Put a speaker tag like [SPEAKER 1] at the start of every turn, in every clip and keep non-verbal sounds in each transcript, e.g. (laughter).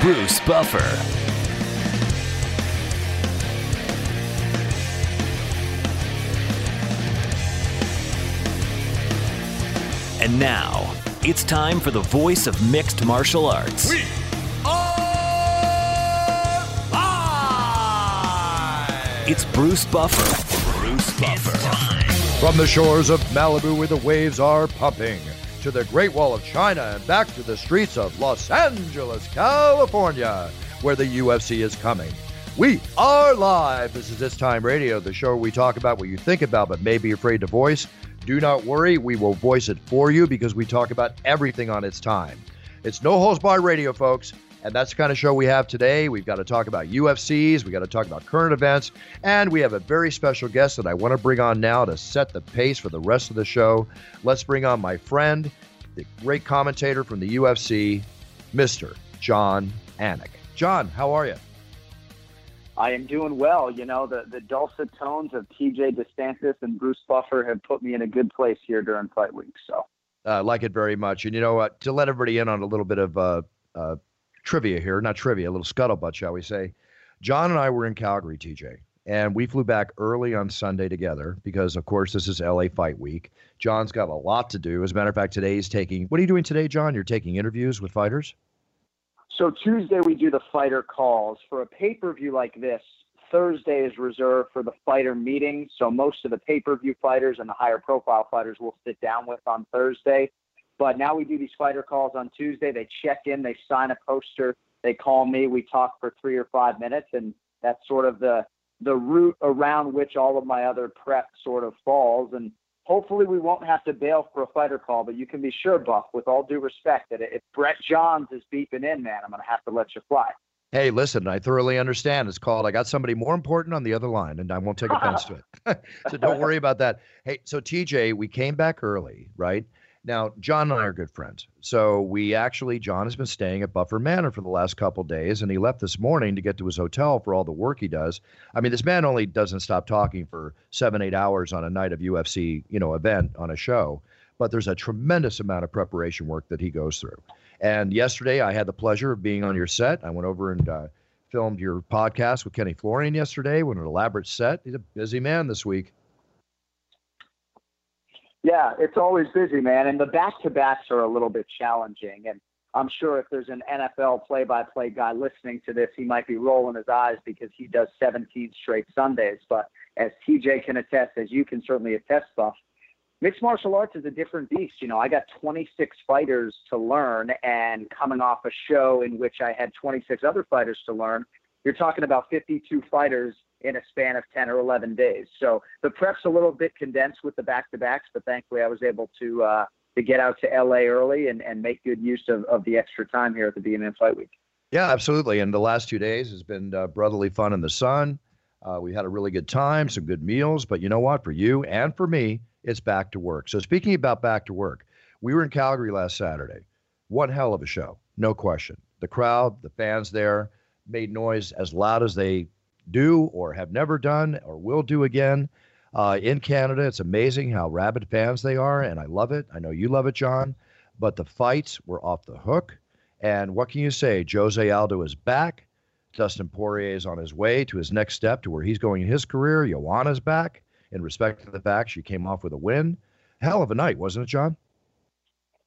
[SPEAKER 1] Bruce Buffer. And now, it's time for the voice of mixed martial arts.
[SPEAKER 2] We are live!
[SPEAKER 1] It's Bruce Buffer. Bruce Buffer.
[SPEAKER 3] From the shores of Malibu where the waves are pumping, to the Great Wall of China and back to the streets of Los Angeles, California, where the UFC is coming. We are live. This is It's Time Radio, the show where we talk about what you think about but may be afraid to voice. Do not worry, we will voice it for you because we talk about everything on its time. It's no holds barred radio, folks. And that's the kind of show we have today. We've got to talk about UFCs, we've got to talk about current events, and we have a very special guest that I want to bring on now to set the pace for the rest of the show. Let's bring on my friend, the great commentator from the UFC, Mr. Jon Anik. John, how are you?
[SPEAKER 4] I am doing well. You know, the, the dulcet tones of TJ DeSantis and Bruce Buffer have put me in a good place here during fight week. So
[SPEAKER 3] I uh, like it very much. And you know what? To let everybody in on a little bit of uh, uh, trivia here, not trivia, a little scuttlebutt, shall we say. John and I were in Calgary, TJ, and we flew back early on Sunday together because, of course, this is LA Fight Week. John's got a lot to do. As a matter of fact, today he's taking. What are you doing today, John? You're taking interviews with fighters.
[SPEAKER 4] So Tuesday we do the fighter calls for a pay-per-view like this. Thursday is reserved for the fighter meetings. So most of the pay-per-view fighters and the higher profile fighters we'll sit down with on Thursday. But now we do these fighter calls on Tuesday. They check in, they sign a poster, they call me, we talk for three or five minutes, and that's sort of the the route around which all of my other prep sort of falls. And hopefully we won't have to bail for a fighter call, but you can be sure, Buff, with all due respect, that if Brett Johns is beeping in, man, I'm going to have to let you fly.
[SPEAKER 3] Hey, listen, I thoroughly understand. It's called I got somebody more important on the other line, and I won't take (laughs) offense to it. (laughs) so don't worry about that. Hey, so TJ, we came back early, right? Now, John and I are good friends. So we actually, John has been staying at Buffer Manor for the last couple days, and he left this morning to get to his hotel for all the work he does. I mean, this man only doesn't stop talking for seven, eight hours on a night of UFC, you know, event on a show. But there's a tremendous amount of preparation work that he goes through. And yesterday, I had the pleasure of being on your set. I went over and uh, filmed your podcast with Kenny Florian yesterday. With an elaborate set. He's a busy man this week.
[SPEAKER 4] Yeah, it's always busy, man. And the back to backs are a little bit challenging. And I'm sure if there's an NFL play by play guy listening to this, he might be rolling his eyes because he does 17 straight Sundays. But as TJ can attest, as you can certainly attest, Buff, mixed martial arts is a different beast. You know, I got 26 fighters to learn, and coming off a show in which I had 26 other fighters to learn, you're talking about 52 fighters in a span of 10 or 11 days. So the prep's a little bit condensed with the back to backs, but thankfully I was able to uh, to get out to LA early and, and make good use of, of the extra time here at the BNN Fight Week.
[SPEAKER 3] Yeah, absolutely. And the last two days has been uh, brotherly fun in the sun. Uh, we had a really good time, some good meals. But you know what? For you and for me, it's back to work. So speaking about back to work, we were in Calgary last Saturday. One hell of a show, no question. The crowd, the fans there made noise as loud as they do or have never done or will do again. Uh, in Canada, it's amazing how rabid fans they are, and I love it. I know you love it, John. But the fights were off the hook. And what can you say? Jose Aldo is back. Dustin Poirier is on his way to his next step to where he's going in his career. Joanna's back in respect to the fact she came off with a win. Hell of a night, wasn't it, John?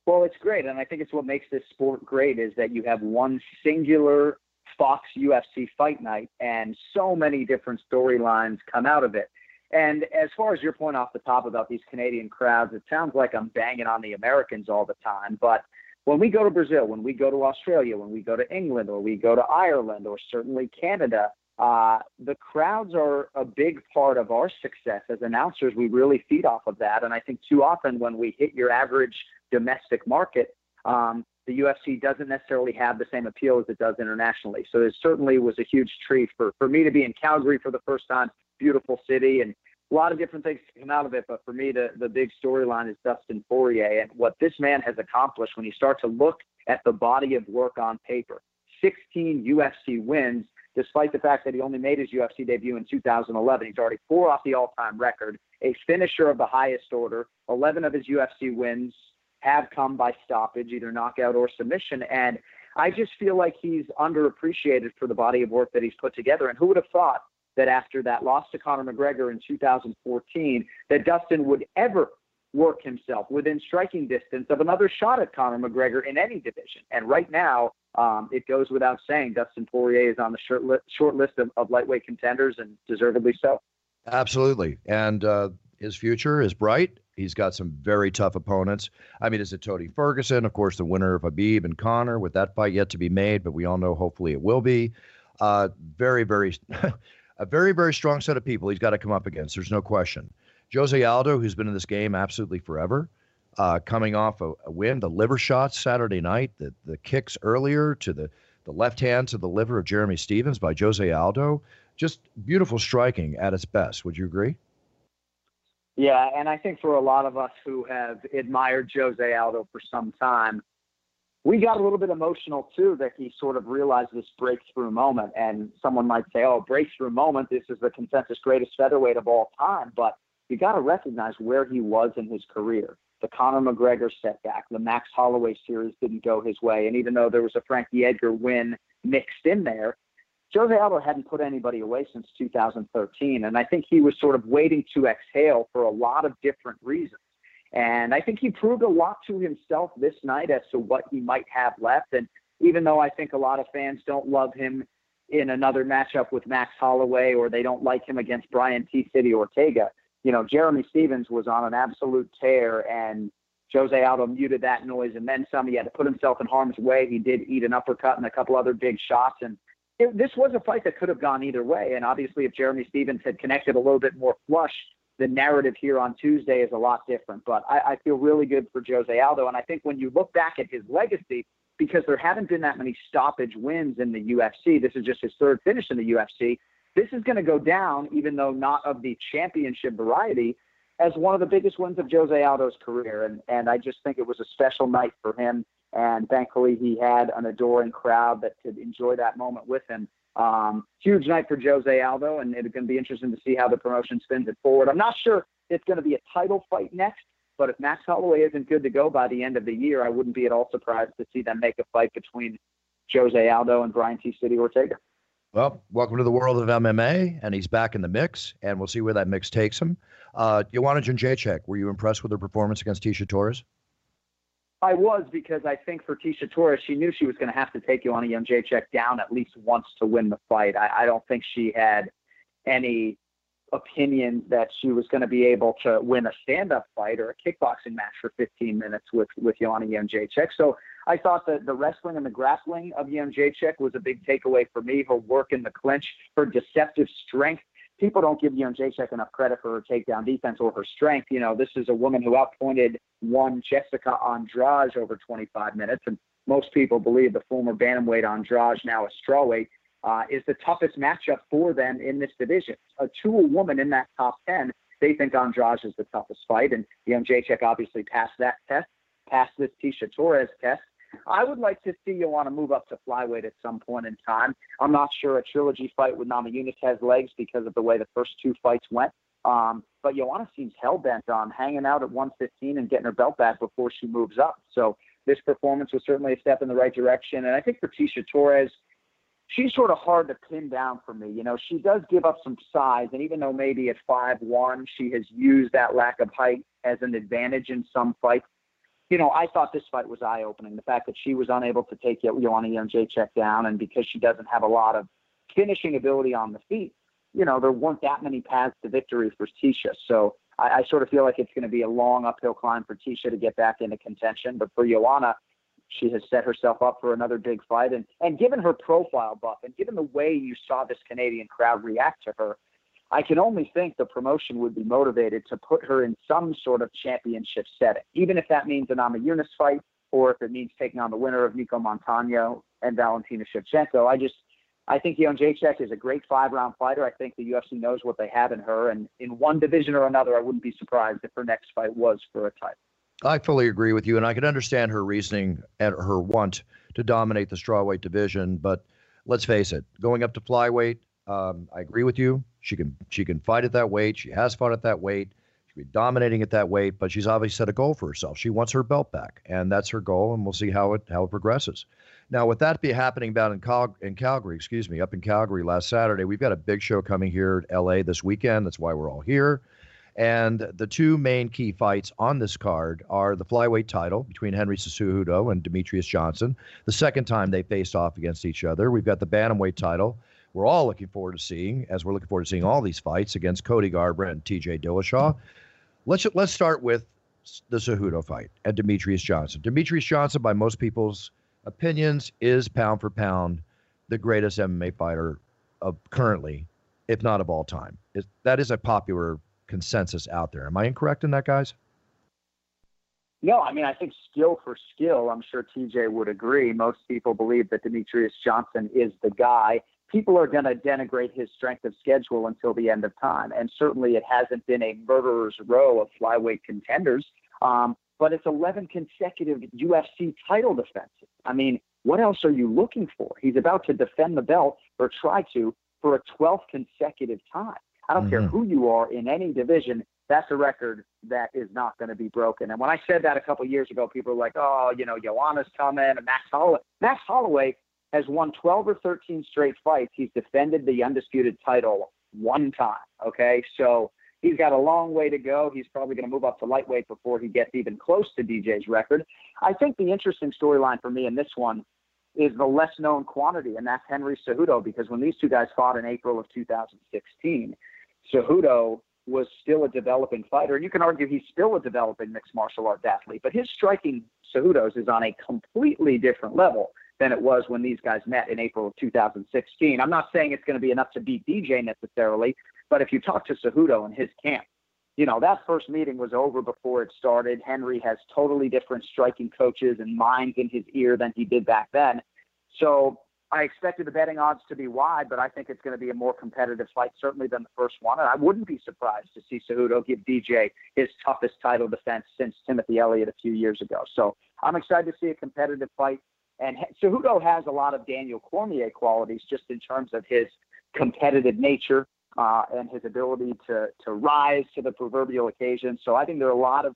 [SPEAKER 4] Well, it's great, and I think it's what makes this sport great is that you have one singular Fox UFC fight night, and so many different storylines come out of it. And as far as your point off the top about these Canadian crowds, it sounds like I'm banging on the Americans all the time. But when we go to Brazil, when we go to Australia, when we go to England, or we go to Ireland, or certainly Canada, uh, the crowds are a big part of our success as announcers. We really feed off of that, and I think too often when we hit your average domestic market, um, the UFC doesn't necessarily have the same appeal as it does internationally. So it certainly was a huge treat for for me to be in Calgary for the first time. Beautiful city and a lot of different things to come out of it. But for me, the, the big storyline is Dustin Poirier and what this man has accomplished when you start to look at the body of work on paper. 16 UFC wins, despite the fact that he only made his UFC debut in 2011. He's already four off the all time record, a finisher of the highest order. 11 of his UFC wins have come by stoppage, either knockout or submission. And I just feel like he's underappreciated for the body of work that he's put together. And who would have thought that after that loss to Conor McGregor in 2014, that Dustin would ever work himself within striking distance of another shot at Conor McGregor in any division. And right now, um, it goes without saying, Dustin Poirier is on the short, li- short list of, of, lightweight contenders, and deservedly so.
[SPEAKER 3] Absolutely, and uh, his future is bright. He's got some very tough opponents. I mean, is it Tony Ferguson? Of course, the winner of Khabib and Conor, with that fight yet to be made, but we all know hopefully it will be. Uh, very, very (laughs) a very, very strong set of people he's got to come up against. There's no question. Jose Aldo, who's been in this game absolutely forever, uh, coming off a, a, win, the liver shots Saturday night, the, the kicks earlier to the, the left hand to the liver of Jeremy Stephens by Jose Aldo. Just beautiful striking at its best. Would you agree?
[SPEAKER 4] Yeah, and I think for a lot of us who have admired Jose Aldo for some time, we got a little bit emotional too that he sort of realized this breakthrough moment. And someone might say, oh, breakthrough moment, this is the consensus greatest featherweight of all time. But you got to recognize where he was in his career. The Conor McGregor setback, the Max Holloway series didn't go his way. And even though there was a Frankie Edgar win mixed in there, Jose Aldo hadn't put anybody away since 2013. And I think he was sort of waiting to exhale for a lot of different reasons. And I think he proved a lot to himself this night as to what he might have left. And even though I think a lot of fans don't love him in another matchup with Max Holloway or they don't like him against Brian T. City Ortega, you know, Jeremy Stephens was on an absolute tear and Jose Aldo muted that noise and then some. He had to put himself in harm's way. He did eat an uppercut and a couple other big shots. And it, this was a fight that could have gone either way. And obviously, if Jeremy Stephens had connected a little bit more flush, the narrative here on Tuesday is a lot different. But I, I feel really good for Jose Aldo. And I think when you look back at his legacy, because there haven't been that many stoppage wins in the UFC, this is just his third finish in the UFC. This is going to go down, even though not of the championship variety, as one of the biggest wins of Jose Aldo's career. And, and I just think it was a special night for him. And thankfully, he had an adoring crowd that could enjoy that moment with him. Um, huge night for Jose Aldo, and it's going to be interesting to see how the promotion spins it forward. I'm not sure it's going to be a title fight next, but if Max Holloway isn't good to go by the end of the year, I wouldn't be at all surprised to see them make a fight between Jose Aldo and Brian T. City Ortega.
[SPEAKER 3] Well, welcome to the world of MMA, and he's back in the mix, and we'll see where that mix takes him. Uh, Joanna Jędrzejczyk, were you impressed with her performance against Tecia Torres?
[SPEAKER 4] I was because I think for Tecia Torres, she knew she was going to have to take Joanna Jędrzejczyk down at least once to win the fight. I, I don't think she had any opinion that she was going to be able to win a stand-up fight or a kickboxing match for 15 minutes with with Joanna Jędrzejczyk. So I thought that the wrestling and the grappling of Jędrzejczyk was a big takeaway for me. Her work in the clinch, her deceptive strength people don't give Jędrzejczyk enough credit for her takedown defense or her strength. You know, this is a woman who outpointed one Jessica Andrade over 25 minutes, and most people believe the former bantamweight Andrade, now a strawweight, uh, is the toughest matchup for them in this division. A woman in that top 10, they think Andrade is the toughest fight, and Jędrzejczyk obviously passed that test, passed this Tecia Torres test, I would like to see Joanna move up to flyweight at some point in time. I'm not sure a trilogy fight with Namajunas has legs because of the way the first two fights went. Um, but Joanna seems hell bent on hanging out at 115 and getting her belt back before she moves up. So this performance was certainly a step in the right direction. And I think Tecia Torres, she's sort of hard to pin down for me. You know, she does give up some size, and even though maybe at five one, she has used that lack of height as an advantage in some fights you know, I thought this fight was eye opening. The fact that she was unable to take Joanna Jędrzejczyk down, and because she doesn't have a lot of finishing ability on the feet, you know, there weren't that many paths to victory for Tecia. So I, I sort of feel like it's going to be a long uphill climb for Tecia to get back into contention. But for Joanna, she has set herself up for another big fight. And and given her profile, Buff, and given the way you saw this Canadian crowd react to her, I can only think the promotion would be motivated to put her in some sort of championship setting, even if that means an Namajunas fight or if it means taking on the winner of Nicco Montaño and Valentina Shevchenko. I just I think Jędrzejczyk is a great five round fighter. I think the UFC knows what they have in her, and in one division or another, I wouldn't be surprised if her next fight was for a title.
[SPEAKER 3] I fully agree with you, and I can understand her reasoning and her want to dominate the strawweight division. But let's face it, going up to flyweight, um, I agree with you. She can she can fight at that weight. She has fought at that weight. She'll be dominating at that weight. But she's obviously set a goal for herself. She wants her belt back, and that's her goal. And we'll see how it how it progresses. Now, with that be happening down in, Cal- in Calgary, excuse me, up in Calgary last Saturday, we've got a big show coming here at LA this weekend. That's why we're all here. And the two main key fights on this card are the flyweight title between Henry Cejudo and Demetrious Johnson. The second time they faced off against each other. We've got the bantamweight title. We're all looking forward to seeing, as we're looking forward to seeing all these fights against Cody Garbrandt and T.J. Dillashaw. Let's let's start with the Cejudo fight and Demetrious Johnson. Demetrious Johnson, by most people's opinions, is pound for pound the greatest MMA fighter of currently, if not of all time. It, that is a popular consensus out there. Am I incorrect in that, guys?
[SPEAKER 4] No, I mean, I think skill for skill, I'm sure TJ would agree. Most people believe that Demetrious Johnson is the guy. People are going to denigrate his strength of schedule until the end of time. And certainly it hasn't been a murderer's row of flyweight contenders, um, but it's 11 consecutive UFC title defenses. I mean, what else are you looking for? He's about to defend the belt or try to for a 12th consecutive time. I don't mm-hmm. care who you are in any division. That's a record that is not going to be broken. And when I said that a couple years ago, people were like, "Oh, you know, Joanna's coming." And Max Holloway. Max Holloway has won 12 or 13 straight fights. He's defended the undisputed title one time. Okay, so he's got a long way to go. He's probably going to move up to lightweight before he gets even close to DJ's record. I think the interesting storyline for me in this one is the less known quantity, and that's Henry Cejudo, because when these two guys fought in April of 2016, Cejudo was still a developing fighter. And you can argue he's still a developing mixed martial arts athlete, but his striking Cejudo's is on a completely different level than it was when these guys met in April of 2016. I'm not saying it's going to be enough to beat DJ necessarily, but if you talk to Cejudo and his camp, you know, that first meeting was over before it started. Henry has totally different striking coaches and minds in his ear than he did back then. So I expected the betting odds to be wide, but I think it's going to be a more competitive fight, certainly than the first one. And I wouldn't be surprised to see Cejudo give DJ his toughest title defense since Timothy Elliott a few years ago. So I'm excited to see a competitive fight. And Cejudo has a lot of Daniel Cormier qualities just in terms of his competitive nature uh, and his ability to to rise to the proverbial occasion. So I think there are a lot of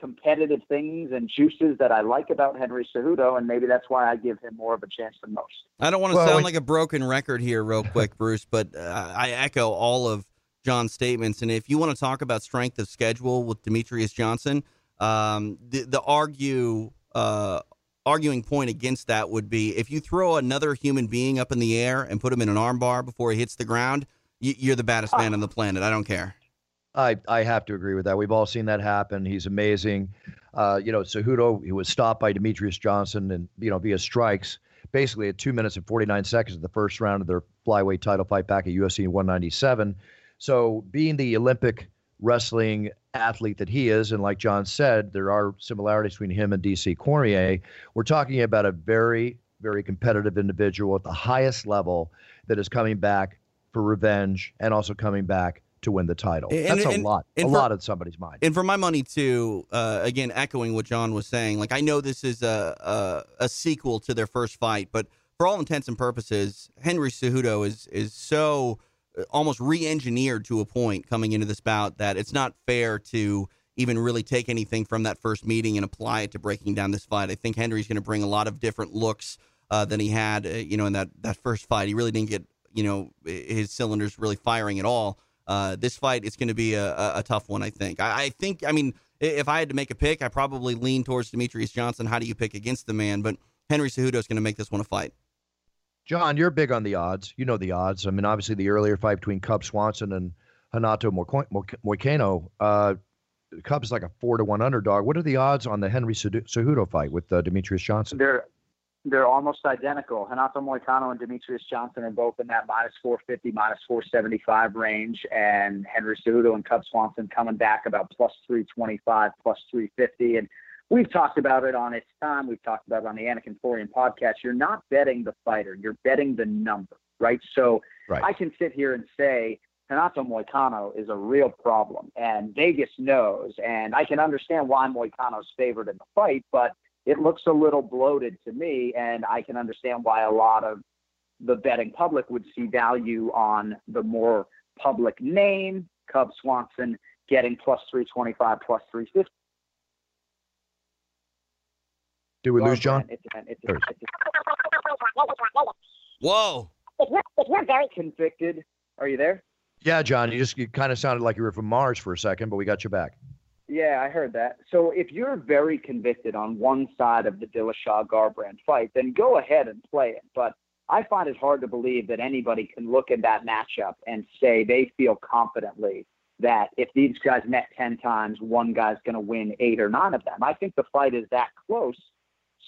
[SPEAKER 4] competitive things and juices that I like about Henry Cejudo, and maybe that's why I give him more of a chance than most.
[SPEAKER 5] I don't want to well, sound like a broken record here, real quick, (laughs) Bruce, but uh, I echo all of John's statements. And if you want to talk about strength of schedule with Demetrious Johnson, um, the, the argue uh, arguing point against that would be if you throw another human being up in the air and put him in an armbar before he hits the ground, you're the baddest man on the planet. I don't care.
[SPEAKER 3] I, I have to agree with that. We've all seen that happen. He's amazing. Uh, you know, Cejudo, he was stopped by Demetrious Johnson and, you know, via strikes, basically at two minutes and 49 seconds of the first round of their flyweight title fight back at UFC 197. So, being the Olympic wrestling athlete that he is, and like John said, there are similarities between him and DC Cormier. We're talking about a very, very competitive individual at the highest level that is coming back for revenge and also coming back to win the title. And, That's and, a lot, a for, lot of somebody's mind.
[SPEAKER 5] And for my money too, uh, again echoing what John was saying, like I know this is a, a, a sequel to their first fight, but for all intents and purposes, Henry Cejudo is is so almost re-engineered to a point coming into this bout that it's not fair to even really take anything from that first meeting and apply it to breaking down this fight. I think Henry's going to bring a lot of different looks uh, than he had, uh, you know, in that that first fight. He really didn't get you know his cylinders really firing at all. Uh, this fight is going to be a, a, a, tough one. I think. I, I, think. I mean, if I had to make a pick, I probably lean towards Demetrious Johnson. How do you pick against the man? But Henry Cejudo is going to make this one a fight.
[SPEAKER 3] John, you're big on the odds. You know the odds. I mean, obviously the earlier fight between Cub Swanson and Renato Moicano, uh, Cubs like a four to one underdog. What are the odds on the Henry Cejudo fight with uh, Demetrious Johnson?
[SPEAKER 4] They're they're almost identical. Renato Moicano and Demetrious Johnson are both in that minus 450, minus 475 range, and Henry Cejudo and Cub Swanson coming back about plus 325, plus 350. And we've talked about it on its time. We've talked about it on the Anik Florian podcast. You're not betting the fighter, you're betting the number, right? So right. I can sit here and say Renato Moicano is a real problem, and Vegas knows, and I can understand why Moicano's favored in the fight, but it looks a little bloated to me, and I can understand why a lot of the betting public would see value on the more public name, Cub Swanson getting plus 325, plus 350.
[SPEAKER 3] Did we lose John?
[SPEAKER 4] It's, it's,
[SPEAKER 5] it's, Whoa.
[SPEAKER 4] If you're, if you're very convicted, are you there?
[SPEAKER 3] Yeah, John. You just you kind of sounded like you were from Mars for a second, but we got you back.
[SPEAKER 4] Yeah, I heard that. So if you're very convicted on one side of the Dillashaw Garbrandt fight, then go ahead and play it. But I find it hard to believe that anybody can look at that matchup and say they feel confidently that if these guys met 10 times, one guy's going to win eight or nine of them. I think the fight is that close.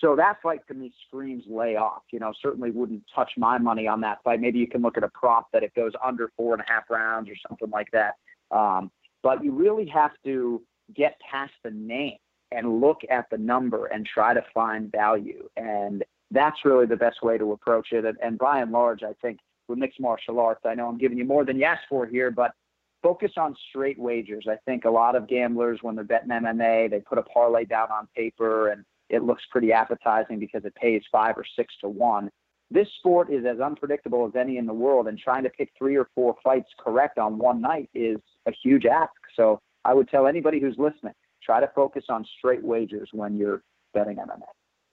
[SPEAKER 4] So that fight to me screams lay off. You know, certainly wouldn't touch my money on that fight. Maybe you can look at a prop that it goes under four and a half rounds or something like that. Um, but you really have to get past the name and look at the number and try to find value. And that's really the best way to approach it. And, and by and large, I think with mixed martial arts, I know I'm giving you more than you asked for here, but focus on straight wagers. I think a lot of gamblers, when they're betting MMA, they put a parlay down on paper and it looks pretty appetizing because it pays five or six to one. This sport is as unpredictable as any in the world, and trying to pick three or four fights correct on one night is a huge ask. So I would tell anybody who's listening, try to focus on straight wagers when you're betting MMA.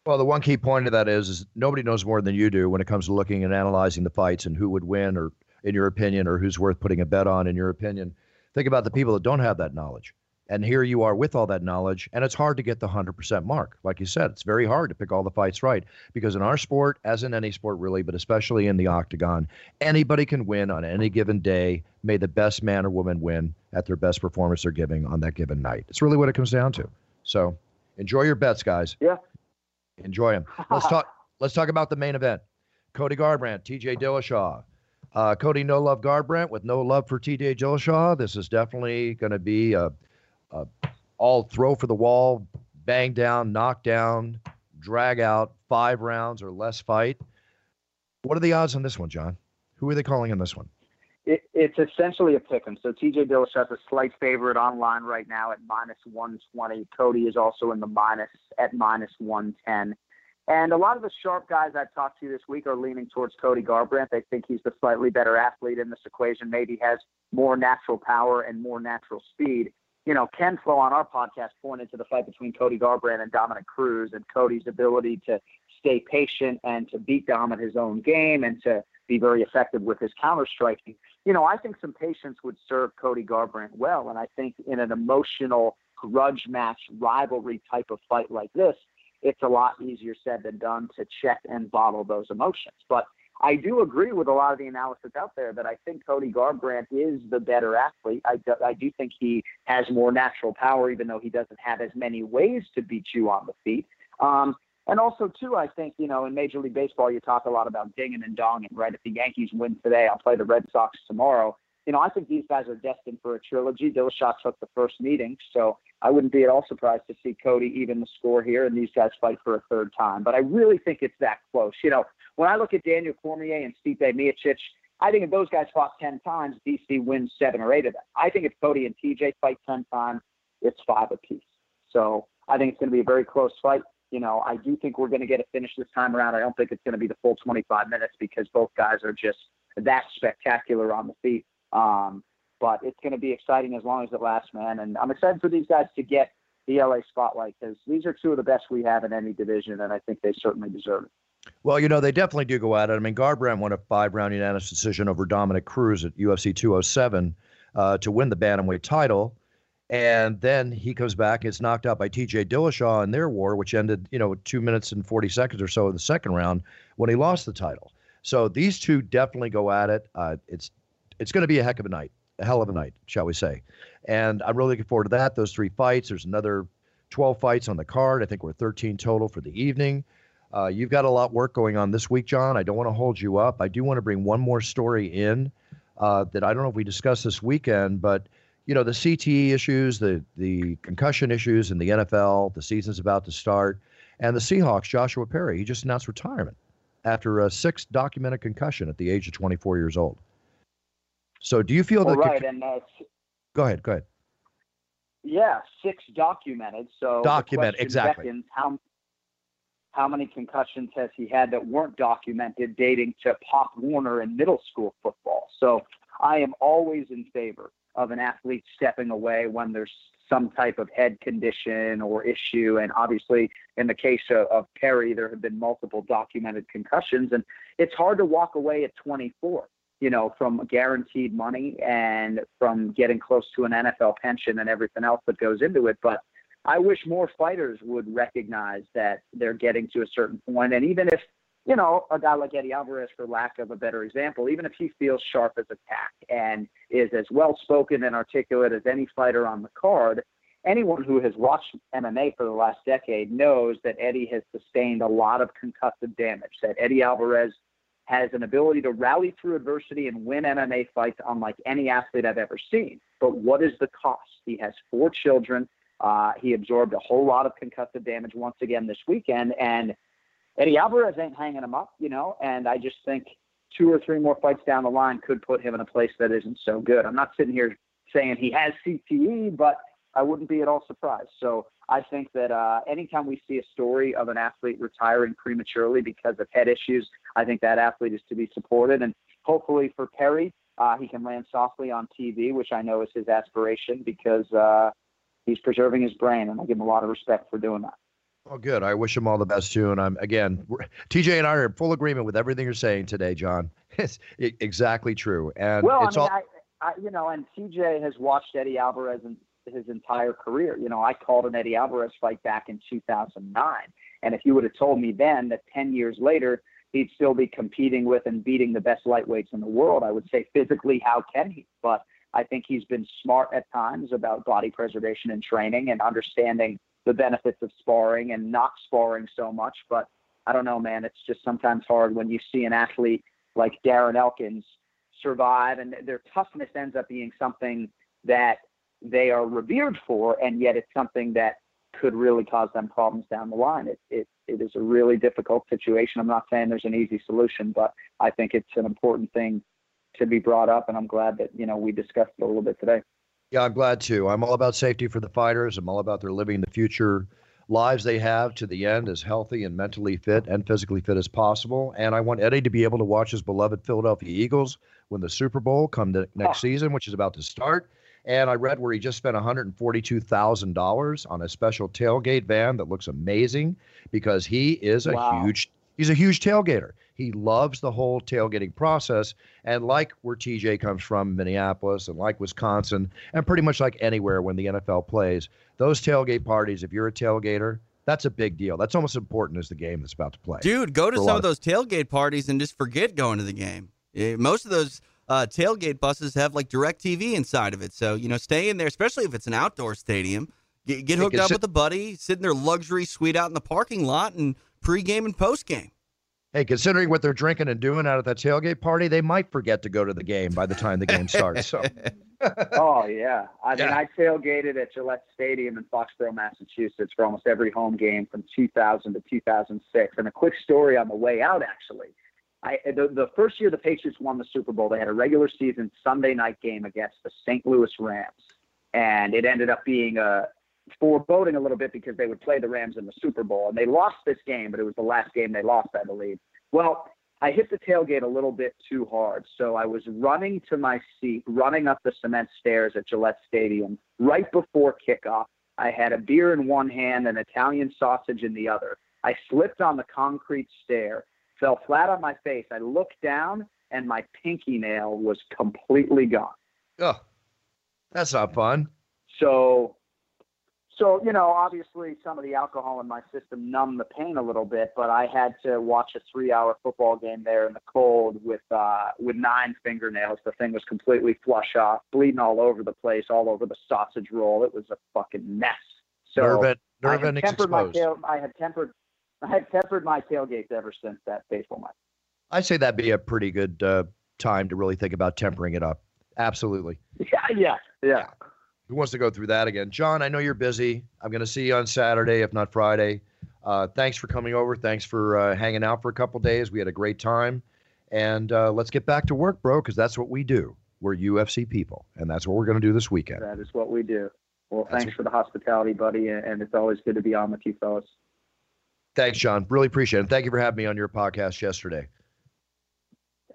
[SPEAKER 3] Well, the one key point of that is, is nobody knows more than you do when it comes to looking and analyzing the fights and who would win, or in your opinion, or who's worth putting a bet on, in your opinion. Think about the people that don't have that knowledge. And here you are with all that knowledge, and it's hard to get the 100% mark. Like you said, it's very hard to pick all the fights right because in our sport, as in any sport really, but especially in the octagon, anybody can win on any given day. May the best man or woman win at their best performance they're giving on that given night. It's really what it comes down to. So enjoy your bets, guys.
[SPEAKER 4] Yeah.
[SPEAKER 3] Enjoy them. (laughs) Let's talk. let's talk about the main event. Cody Garbrandt, T.J. Dillashaw. Uh, Cody, no love Garbrandt with no love for T.J. Dillashaw. This is definitely going to be a all throw for the wall, bang down, knock down, drag out, five rounds or less fight. What are the odds on this one, John? Who are they calling in this one?
[SPEAKER 4] It, it's essentially a pick 'em. So TJ Dillashaw is a slight favorite online right now at minus 120. Cody is also in the minus at minus 110. And a lot of the sharp guys I've talked to this week are leaning towards Cody Garbrandt. They think he's the slightly better athlete in this equation, maybe has more natural power and more natural speed you know, Ken Flo on our podcast pointed to the fight between Cody Garbrandt and Dominick Cruz and Cody's ability to stay patient and to beat Dom at his own game and to be very effective with his counter striking. You know, I think some patience would serve Cody Garbrandt well. And I think in an emotional grudge match rivalry type of fight like this, it's a lot easier said than done to check and bottle those emotions. But I do agree with a lot of the analysis out there that I think Cody Garbrandt is the better athlete. I do, I do think he has more natural power, even though he doesn't have as many ways to beat you on the feet. Um, and also, too, I think, you know, in Major League Baseball, you talk a lot about dinging and donging, right? If the Yankees win today, I'll play the Red Sox tomorrow. You know, I think these guys are destined for a trilogy. Dillashaw took the first meeting, so I wouldn't be at all surprised to see Cody even the score here and these guys fight for a third time. But I really think it's that close. You know, when I look at Daniel Cormier and Stipe Miocic, I think if those guys fought 10 times, DC wins seven or eight of them. I think if Cody and TJ fight 10 times, it's five apiece. So I think it's going to be a very close fight. You know, I do think we're going to get a finish this time around. I don't think it's going to be the full 25 minutes because both guys are just that spectacular on the feet. Um, but it's going to be exciting as long as it lasts, man. And I'm excited for these guys to get the LA spotlight because these are two of the best we have in any division, and I think they certainly deserve it.
[SPEAKER 3] Well, you know, they definitely do go at it. I mean, Garbrandt won a five round unanimous decision over Dominick Cruz at UFC 207 uh, to win the Bantamweight title. And then he comes back, and gets knocked out by TJ Dillashaw in their war, which ended, you know, two minutes and 40 seconds or so in the second round when he lost the title. So these two definitely go at it. Uh, it's it's going to be a heck of a night. a hell of a night, shall we say. And I'm really looking forward to that. Those three fights. There's another 12 fights on the card. I think we're 13 total for the evening. Uh, you've got a lot of work going on this week, John. I don't want to hold you up. I do want to bring one more story in uh, that I don't know if we discussed this weekend, but you know the CTE issues, the the concussion issues in the NFL. The season's about to start, and the Seahawks. Joshua Perry, he just announced retirement after a six documented concussion at the age of 24 years old. So, do you feel
[SPEAKER 4] well,
[SPEAKER 3] that?
[SPEAKER 4] Right, and uh,
[SPEAKER 3] go ahead. Go ahead.
[SPEAKER 4] Yeah, six documented. So
[SPEAKER 3] document exactly.
[SPEAKER 4] Beckons, how how many concussions has he had that weren't documented, dating to Pop Warner in middle school football? So I am always in favor of an athlete stepping away when there's some type of head condition or issue. And obviously, in the case of, of Perry, there have been multiple documented concussions, and it's hard to walk away at 24 you know, from guaranteed money and from getting close to an NFL pension and everything else that goes into it. But I wish more fighters would recognize that they're getting to a certain point. And even if, you know, a guy like Eddie Alvarez, for lack of a better example, even if he feels sharp as a tack and is as well spoken and articulate as any fighter on the card, anyone who has watched MMA for the last decade knows that Eddie has sustained a lot of concussive damage, that Eddie Alvarez has an ability to rally through adversity and win MMA fights unlike any athlete I've ever seen. But what is the cost? He has four children. Uh, he absorbed a whole lot of concussive damage once again this weekend, and Eddie Alvarez ain't hanging him up, you know. And I just think two or three more fights down the line could put him in a place that isn't so good. I'm not sitting here saying he has CTE, but I wouldn't be at all surprised. So I think that uh, anytime we see a story of an athlete retiring prematurely because of head issues, I think that athlete is to be supported. And hopefully for Perry, uh, he can land softly on TV, which I know is his aspiration because uh, he's preserving his brain, and I give him a lot of respect for doing that.
[SPEAKER 3] Well, good. I wish him all the best too. And I'm again, TJ and I are in full agreement with everything you're saying today, John. (laughs) It's exactly true. And
[SPEAKER 4] well,
[SPEAKER 3] it's
[SPEAKER 4] I mean,
[SPEAKER 3] all.
[SPEAKER 4] I, I, you know, and TJ has watched Eddie Alvarez and his entire career. You know, I called an Eddie Alvarez fight back in 2009, and if you would have told me then that 10 years later he'd still be competing with and beating the best lightweights in the world, I would say physically, how can he? But I think he's been smart at times about body preservation and training and understanding the benefits of sparring and not sparring so much. But I don't know, man. It's just sometimes hard when you see an athlete like Darren Elkins survive and their toughness ends up being something that they are revered for, and yet it's something that could really cause them problems down the line. It, it, it is a really difficult situation. I'm not saying there's an easy solution, but I think it's an important thing to be brought up, and I'm glad that you know we discussed it a little bit today.
[SPEAKER 3] Yeah, I'm glad too. I'm all about safety for the fighters. I'm all about their living the future lives they have to the end as healthy and mentally fit and physically fit as possible. And I want Eddie to be able to watch his beloved Philadelphia Eagles win the Super Bowl come the next oh. season, which is about to start. And I read where he just spent $142,000 on a special tailgate van that looks amazing because he is a wow. huge he's a huge tailgater. He loves the whole tailgating process and like where TJ comes from Minneapolis and like Wisconsin and pretty much like anywhere when the NFL plays, those tailgate parties if you're a tailgater, that's a big deal. That's almost as important as the game that's about to play.
[SPEAKER 5] Dude, go to some of those tailgate parties and just forget going to the game. Eh, most of those uh, tailgate buses have like DirecTV inside of it. So, you know, stay in there, especially if it's an outdoor stadium. Get, get hooked up sit- with a buddy, sit in their luxury suite out in the parking lot and pregame and postgame.
[SPEAKER 3] Hey, considering what they're drinking and doing out at that tailgate party, they might forget to go to the game by the time the game starts. So. (laughs)
[SPEAKER 4] oh yeah, I mean, I tailgated at Gillette Stadium in Foxborough, Massachusetts, for almost every home game from 2000 to 2006. And a quick story on the way out, actually. I, the, the first year the Patriots won the Super Bowl, they had a regular season Sunday night game against the St. Louis Rams, and it ended up being a foreboding a little bit because they would play the Rams in the Super Bowl, and they lost this game, but it was the last game they lost, I believe. Well, I hit the tailgate a little bit too hard, so I was running to my seat, running up the cement stairs at Gillette Stadium right before kickoff. I had a beer in one hand and Italian sausage in the other. I slipped on the concrete stair fell flat on my face. I looked down and my pinky nail was completely gone.
[SPEAKER 3] Oh, that's not fun.
[SPEAKER 4] So, so you know, obviously, some of the alcohol in my system numbed the pain a little bit, but I had to watch a three-hour football game there in the cold with uh, with nine fingernails. The thing was completely flush off, bleeding all over the place, all over the sausage roll. It was a fucking mess. So
[SPEAKER 3] nerve,
[SPEAKER 4] I had tempered my
[SPEAKER 3] exposed.
[SPEAKER 4] I had tempered. I had tempered my tailgates ever since that baseball match.
[SPEAKER 3] I say that'd be a pretty good uh, time to really think about tempering it up. Absolutely.
[SPEAKER 4] Yeah, yeah, yeah.
[SPEAKER 3] Who wants to go through that again? John, I know you're busy. I'm going to see you on Saturday, if not Friday. Uh, thanks for coming over. Thanks for uh, hanging out for a couple days. We had a great time. And uh, let's get back to work, bro, because that's what we do. We're UFC people, and that's what we're going to do this weekend.
[SPEAKER 4] That is what we do. Well,
[SPEAKER 3] That's
[SPEAKER 4] thanks for the hospitality, buddy, and and it's always good to be on with you fellas.
[SPEAKER 3] Thanks, John. Really appreciate it. And thank you for having me on your podcast yesterday.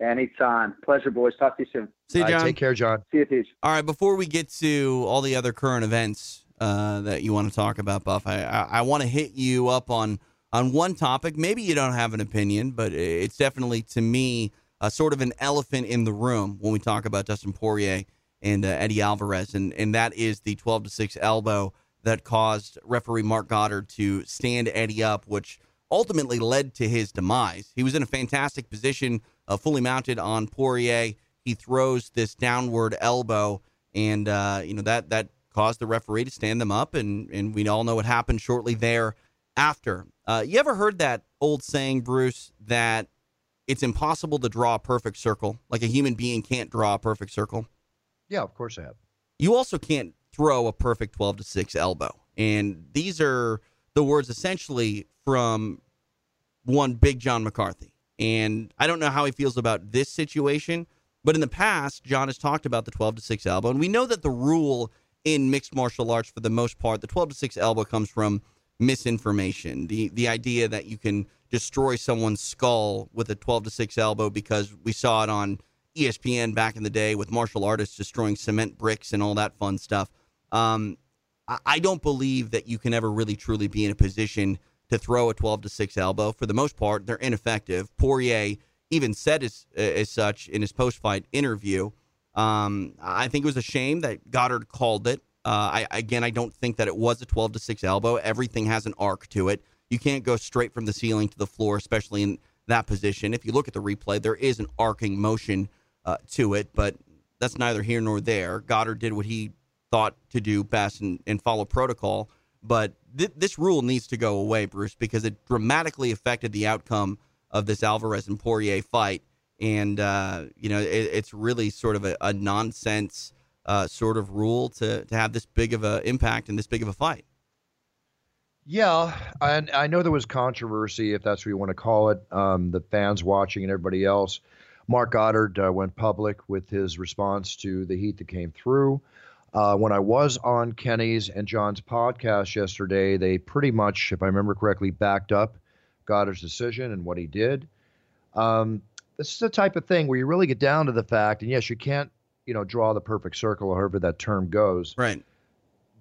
[SPEAKER 4] Anytime. Pleasure, boys. Talk to you soon.
[SPEAKER 5] See you,
[SPEAKER 3] All right,
[SPEAKER 5] John.
[SPEAKER 3] take care, John.
[SPEAKER 4] See you, Teach.
[SPEAKER 5] All right, before we get to all the other current events uh, that you want to talk about, Buff, I, I, I want to hit you up on on one topic. Maybe you don't have an opinion, but it's definitely to me uh, sort of an elephant in the room when we talk about Dustin Poirier and uh, Eddie Alvarez, and and that is the twelve to six elbow that caused referee Marc Goddard to stand Eddie up, which ultimately led to his demise. He was in a fantastic position, uh, fully mounted on Poirier. He throws this downward elbow, and uh, you know that that caused the referee to stand them up, and and we all know what happened shortly thereafter. Uh, you ever heard that old saying, Bruce, that it's impossible to draw a perfect circle, like a human being can't draw a perfect circle?
[SPEAKER 3] Yeah, of course I have.
[SPEAKER 5] you also can't throw a perfect 12 to 6 elbow. And these are the words essentially from one big John McCarthy. And I don't know how he feels about this situation, but in the past, John has talked about the 12 to 6 elbow. And we know that the rule in mixed martial arts, for the most part, the 12 to 6 elbow comes from misinformation. The, the idea that you can destroy someone's skull with a 12 to 6 elbow because we saw it on ESPN back in the day with martial artists destroying cement bricks and all that fun stuff. Um, I, don't believe that you can ever really truly be in a position to throw a 12 to 6 elbow. For the most part, they're ineffective. Poirier even said as, as such in his post fight interview. Um, I think it was a shame that Goddard called it. Uh, I, again, I don't think that it was a 12 to 6 elbow. Everything has an arc to it. You can't go straight from the ceiling to the floor, especially in that position. If you look at the replay, there is an arcing motion uh, to it, but that's neither here nor there. Goddard did what he thought to do best and, and follow protocol. But th- this rule needs to go away, Bruce, because it dramatically affected the outcome of this Alvarez and Poirier fight. And, uh, you know, it, it's really sort of a, a nonsense uh, sort of rule to, to have this big of an impact in this big of a fight.
[SPEAKER 3] Yeah, and I know there was controversy, if that's what you want to call it. Um, the fans watching and everybody else. Marc Goddard uh, went public with his response to the heat that came through. Uh, when I was on Kenny's and John's podcast yesterday, they pretty much, if I remember correctly, backed up Goddard's decision and what he did. Um, this is the type of thing where you really get down to the fact, and yes, you can't, you know, draw the perfect circle, or however that term goes
[SPEAKER 5] Right.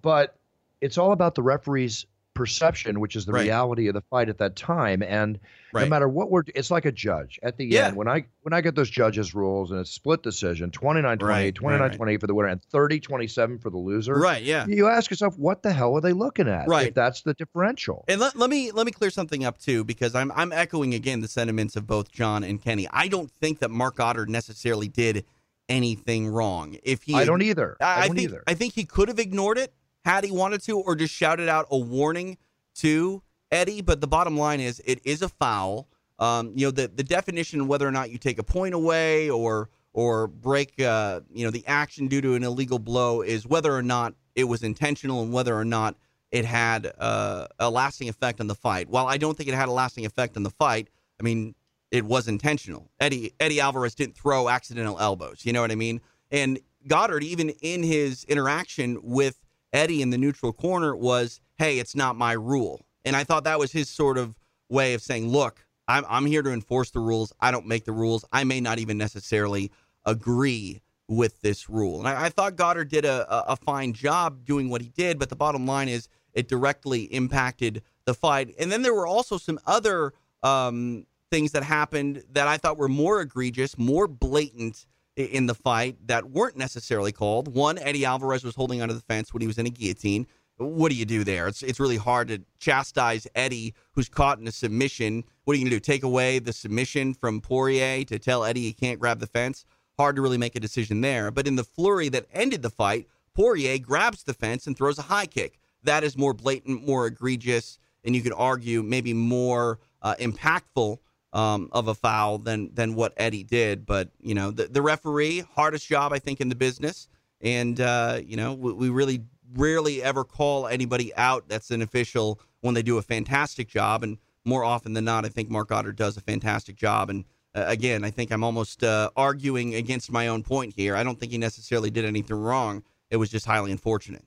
[SPEAKER 3] but it's all about the referee's perception, which is the
[SPEAKER 5] Right.
[SPEAKER 3] reality of the fight at that time. And no matter what we're, it's like a judge at the
[SPEAKER 5] Yeah.
[SPEAKER 3] end. When I when I get those judges' rules and it's split decision, 29 28,
[SPEAKER 5] Right, right,
[SPEAKER 3] 29
[SPEAKER 5] right.
[SPEAKER 3] 28 for the winner, and 30 27 for the loser.
[SPEAKER 5] Right. Yeah.
[SPEAKER 3] You ask yourself, what the hell are they looking at?
[SPEAKER 5] Right.
[SPEAKER 3] If that's the differential.
[SPEAKER 5] And let, let me let me clear something up too, because I'm I'm echoing again the sentiments of both John and Kenny. I don't think that Marc Goddard necessarily did anything wrong. If he,
[SPEAKER 3] I don't either. I,
[SPEAKER 5] I,
[SPEAKER 3] don't
[SPEAKER 5] think
[SPEAKER 3] either.
[SPEAKER 5] I think he could have ignored it had he wanted to, or just shouted out a warning to Eddie. But the bottom line is, it is a foul. Um, you know, the the definition of whether or not you take a point away or or break, uh, you know, the action due to an illegal blow is whether or not it was intentional and whether or not it had uh, a lasting effect on the fight. While I don't think it had a lasting effect on the fight, I mean, it was intentional. Eddie Eddie Alvarez didn't throw accidental elbows. You know what I mean? And Goddard, even in his interaction with Eddie in the neutral corner, was, "Hey, it's not my rule." And I thought that was his sort of way of saying, "Look, I'm I'm here to enforce the rules. I don't make the rules. I may not even necessarily agree with this rule." And I, I thought Goddard did a, a fine job doing what he did, but the bottom line is it directly impacted the fight. And then there were also some other um, things that happened that I thought were more egregious, more blatant in the fight that weren't necessarily called. One, Eddie Alvarez was holding onto the fence when he was in a guillotine. what do you do there? It's it's really hard to chastise Eddie, who's caught in a submission. What are you gonna do? Take away the submission from Poirier to tell Eddie he can't grab the fence? Hard to really make a decision there. But in the flurry that ended the fight, Poirier grabs the fence and throws a high kick. That is more blatant, more egregious, and you could argue maybe more uh, impactful um, of a foul than than what Eddie did. But you know, the, the referee, hardest job I think in the business, and uh, you know, we, we really rarely ever call anybody out that's an official when they do a fantastic job, and more often than not, I think Marc Goddard does a fantastic job. And uh, again, I think I'm almost uh, arguing against my own point here. I don't think he necessarily did anything wrong. It was just highly unfortunate.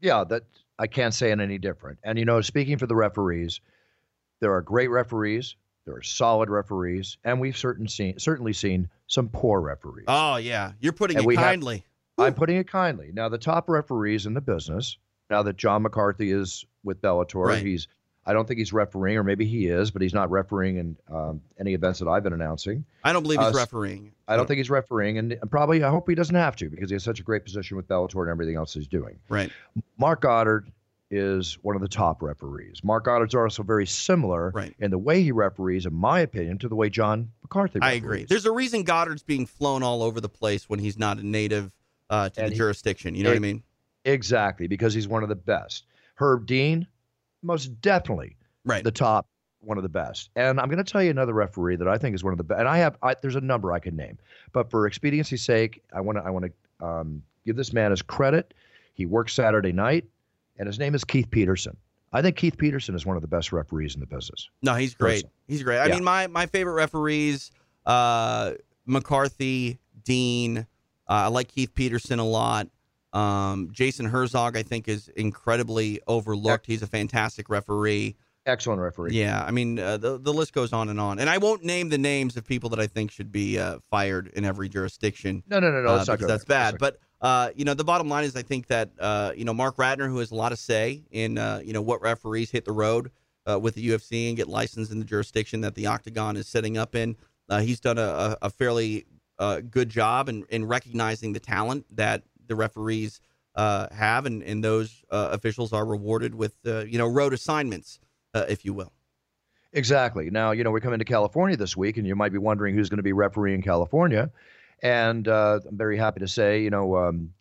[SPEAKER 3] Yeah, that I can't say it any different. And you know, speaking for the referees, there are great referees, there are solid referees, and we've certain seen, certainly seen some poor referees.
[SPEAKER 5] Oh yeah, you're putting
[SPEAKER 3] And
[SPEAKER 5] it
[SPEAKER 3] we have-
[SPEAKER 5] kindly.
[SPEAKER 3] I'm putting it kindly. Now, the top referees in the business, now that John McCarthy is with Bellator,
[SPEAKER 5] Right.
[SPEAKER 3] he's I don't think he's refereeing, or maybe he is, but he's not refereeing in um, any events that I've been announcing.
[SPEAKER 5] I don't believe he's
[SPEAKER 3] Uh,
[SPEAKER 5] refereeing.
[SPEAKER 3] I don't think he's refereeing, and probably I hope he doesn't have to because he has such a great position with Bellator and everything else he's doing.
[SPEAKER 5] Right.
[SPEAKER 3] Marc Goddard is one of the top referees. Marc Goddard's also very similar
[SPEAKER 5] Right.
[SPEAKER 3] in the way he referees, in my opinion, to the way John McCarthy.
[SPEAKER 5] I agree. There's a reason Goddard's being flown all over the place when he's not a native uh, to
[SPEAKER 3] And
[SPEAKER 5] the
[SPEAKER 3] he-
[SPEAKER 5] jurisdiction. You know what I mean?
[SPEAKER 3] exactly because he's one of the best. Herb Dean, most definitely
[SPEAKER 5] Right.
[SPEAKER 3] the top, one of the best. And I'm going to tell you another referee that I think is one of the best. And I have, I, there's a number I can name, but for expediency's sake, I want to, I want to um, give this man his credit. He works Saturday night, and his name is Keith Peterson. I think Keith Peterson is one of the best referees in the business.
[SPEAKER 5] No, he's great.
[SPEAKER 3] Person.
[SPEAKER 5] He's great. I
[SPEAKER 3] Yeah.
[SPEAKER 5] mean, my my favorite referees, uh, McCarthy, Dean. Uh, I like Keith Peterson a lot. Um, Jason Herzog, I think, is incredibly overlooked. He's a fantastic referee.
[SPEAKER 3] Excellent referee.
[SPEAKER 5] Yeah, I mean, uh, the the list goes on and on. And I won't name the names of people that I think should be uh, fired in every jurisdiction.
[SPEAKER 3] No, no, no, no.
[SPEAKER 5] uh,
[SPEAKER 3] let's not
[SPEAKER 5] because that's bad.
[SPEAKER 3] Not-
[SPEAKER 5] But uh, you know, the bottom line is, I think that uh, you know Marc Ratner, who has a lot of say in uh, you know what referees hit the road uh, with the UFC and get licensed in the jurisdiction that the Octagon is setting up in. Uh, he's done a, a, fairly good job in, in recognizing the talent that the referees have, and, and those officials are rewarded with you know road assignments, if you will.
[SPEAKER 3] Exactly. Now, you know, we're coming to California this week, and you might be wondering who's going to be refereeing California. And uh, I'm very happy to say, you know, um,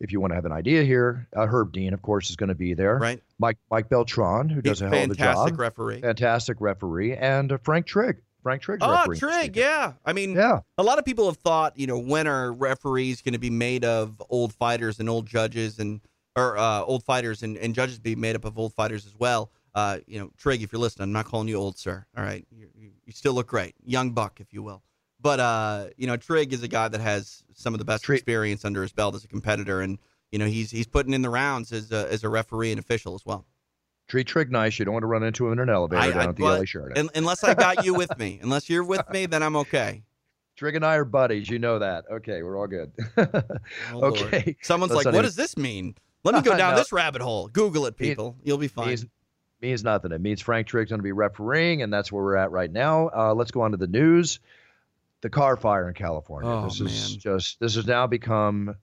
[SPEAKER 3] if you want to have an idea here, uh, Herb Dean, of course, is going to be there.
[SPEAKER 5] Right.
[SPEAKER 3] Mike Mike Beltran, who does a hell of a
[SPEAKER 5] fantastic
[SPEAKER 3] job,
[SPEAKER 5] referee.
[SPEAKER 3] fantastic referee, and uh, Frank Trigg. Frank Trigg.
[SPEAKER 5] Oh, Trigg, yeah. I mean,
[SPEAKER 3] Yeah.
[SPEAKER 5] a lot of people have thought, you know, when are referees going to be made of old fighters and old judges and or uh, old fighters and, and judges be made up of old fighters as well? Uh, you know, Trigg, if you're listening, I'm not calling you old, sir. All right, you, you, you still look great, young buck, if you will. But uh, you know, Trigg is a guy that has some of the best
[SPEAKER 3] Trigg-
[SPEAKER 5] experience under his belt as a competitor, and you know, he's he's putting in the rounds as a, as a referee and official as well.
[SPEAKER 3] Treat Trigg nice. You don't want to run into him in an elevator
[SPEAKER 5] I-
[SPEAKER 3] down
[SPEAKER 5] I-
[SPEAKER 3] at the
[SPEAKER 5] well,
[SPEAKER 3] LA Sheraton.
[SPEAKER 5] Un- unless I got you with (laughs) me, unless you're with me, then I'm okay.
[SPEAKER 3] Trigg and I are buddies. You know that. Okay, we're all good.
[SPEAKER 5] Oh, (laughs) Lord.
[SPEAKER 3] okay.
[SPEAKER 5] Someone's
[SPEAKER 3] Let's
[SPEAKER 5] like, "What
[SPEAKER 3] even-
[SPEAKER 5] does this mean?" Let me go (laughs) down
[SPEAKER 3] No.
[SPEAKER 5] this rabbit hole. Google it, people. You'll be fine.
[SPEAKER 3] means, means nothing. It means Frank Trigg's going to be refereeing, and that's where we're at right now. Uh, let's go on to the news. The Carr fire in California.
[SPEAKER 5] Oh,
[SPEAKER 3] this is
[SPEAKER 5] man.
[SPEAKER 3] just this has now become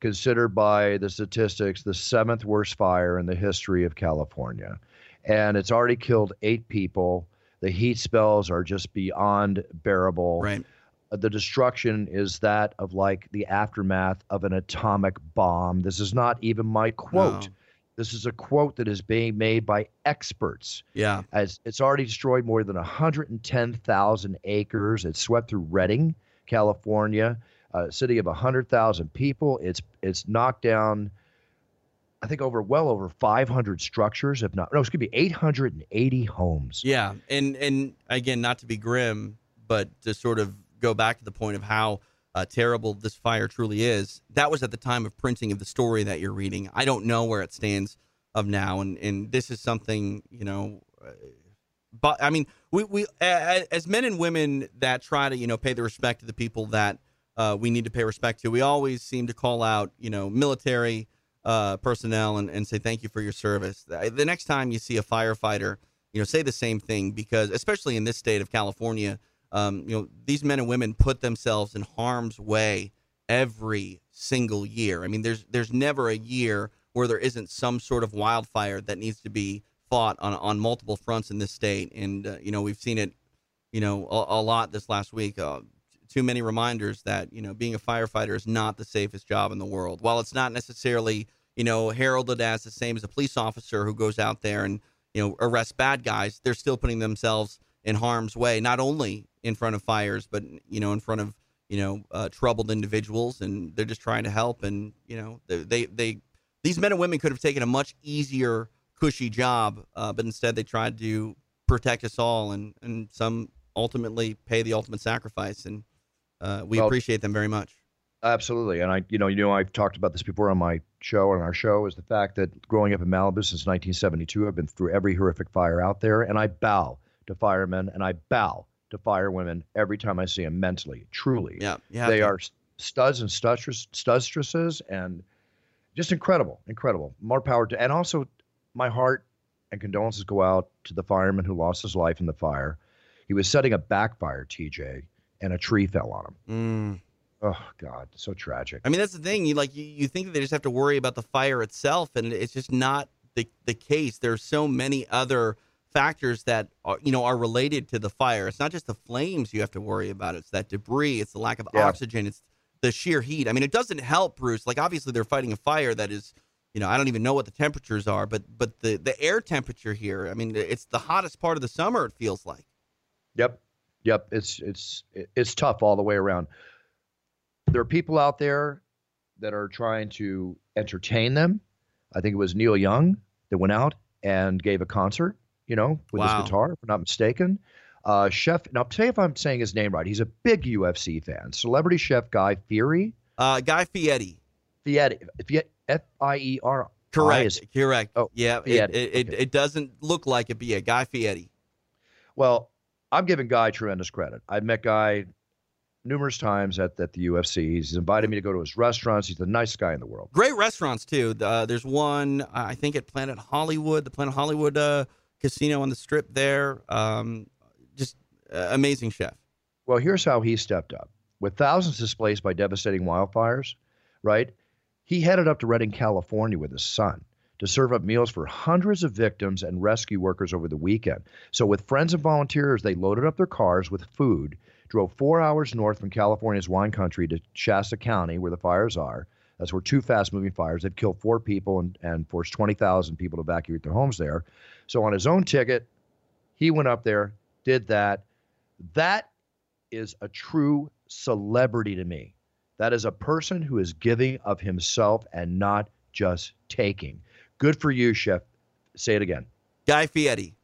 [SPEAKER 3] considered by the statistics the seventh worst fire in the history of California, and it's already killed eight people. The heat spells are just beyond bearable
[SPEAKER 5] right.
[SPEAKER 3] the destruction is that of like the aftermath of an atomic bomb. This is not even my quote.
[SPEAKER 5] No.
[SPEAKER 3] This is a quote that is being made by experts.
[SPEAKER 5] Yeah.
[SPEAKER 3] As it's already destroyed more than 110,000 acres. It swept through Redding, California, a city of 100,000 people. It's it's knocked down. I think over well over 500 structures, if not no, excuse me, 880 homes.
[SPEAKER 5] Yeah. And and again, not to be grim, but to sort of go back to the point of how uh, terrible this fire truly is. That was at the time of printing of the story that you're reading. I don't know where it stands of now, and and this is something you know. Uh, but I mean, we we as men and women that try to you know pay the respect to the people that uh, we need to pay respect to. We always seem to call out you know military uh, personnel and, and say thank you for your service. The next time you see a firefighter, you know, say the same thing because especially in this state of California, um, you know, these men and women put themselves in harm's way every single year. I mean, there's there's never a year where there isn't some sort of wildfire that needs to be fought on on multiple fronts in this state. And uh, you know, we've seen it, you know, a, a lot this last week. Uh, too many reminders that you know being a firefighter is not the safest job in the world. While it's not necessarily you know heralded as the same as a police officer who goes out there and you know arrests bad guys, they're still putting themselves in harm's way, not only in front of fires, but you know in front of you know uh, troubled individuals, and they're just trying to help. And you know they they, they these men and women could have taken a much easier, cushy job, uh, but instead they tried to protect us all, and and some ultimately pay the ultimate sacrifice. And uh, we
[SPEAKER 3] Well-
[SPEAKER 5] appreciate them very much.
[SPEAKER 3] Absolutely, and I, you know, you know, I've talked about this before on my show on our show is the fact that growing up in Malibu since 1972, I've been through every horrific fire out there, and I bow to firemen and I bow to firewomen every time I see them. Mentally, truly,
[SPEAKER 5] Yeah,
[SPEAKER 3] they
[SPEAKER 5] to.
[SPEAKER 3] are studs and studstress, studstresses, and just incredible, incredible. More power to, and also my heart and condolences go out to the fireman who lost his life in the fire. He was setting a backfire, TJ, and a tree fell on him.
[SPEAKER 5] Mm.
[SPEAKER 3] Oh God, so tragic.
[SPEAKER 5] I mean, that's the thing. You like you, you think that they just have to worry about the fire itself, and it's just not the the case. There's so many other factors that are you know are related to the fire. It's not just the flames you have to worry about. It's that debris. It's the lack of
[SPEAKER 3] Yeah.
[SPEAKER 5] oxygen. It's the sheer heat. I mean, it doesn't help, Bruce. Like obviously they're fighting a fire that is, you know, I don't even know what the temperatures are, but but the the air temperature here. I mean, it's the hottest part of the summer. It feels like.
[SPEAKER 3] Yep, yep. It's it's it's tough all the way around. There are people out there that are trying to entertain them. I think it was Neil Young that went out and gave a concert. You know, with
[SPEAKER 5] Wow.
[SPEAKER 3] his guitar, if I'm not mistaken. Uh, chef, now tell you if I'm saying his name right. He's a big UFC fan. Celebrity chef Guy Fieri,
[SPEAKER 5] Uh, Guy Fieri.
[SPEAKER 3] Fieri, F I E R.
[SPEAKER 5] Correct.
[SPEAKER 3] is-
[SPEAKER 5] Correct.
[SPEAKER 3] Oh,
[SPEAKER 5] yeah. It, it,
[SPEAKER 3] Okay.
[SPEAKER 5] it doesn't look like it, but yeah, Guy Fieri.
[SPEAKER 3] Well, I'm giving Guy tremendous credit. I've met Guy numerous times at, at the UFC. He's invited me to go to his restaurants. He's the nicest guy in the world.
[SPEAKER 5] Great restaurants too. Uh, there's one uh, I think at Planet Hollywood, the Planet Hollywood uh, casino on the Strip there. Um, just uh, amazing chef.
[SPEAKER 3] Well, here's how he stepped up. With thousands displaced by devastating wildfires, right? He headed up to Redding, California with his son to serve up meals for hundreds of victims and rescue workers over the weekend. So, with friends and volunteers, they loaded up their cars with food, drove four hours north from California's wine country to Shasta County, where the fires are. That's where two fast moving fires have killed four people and, and forced 20,000 people to evacuate their homes there. So, on his own ticket, he went up there, did that. That is a true celebrity to me. That is a person who is giving of himself and not just taking. Good for you, Chef. Say it again.
[SPEAKER 5] Guy Fieri.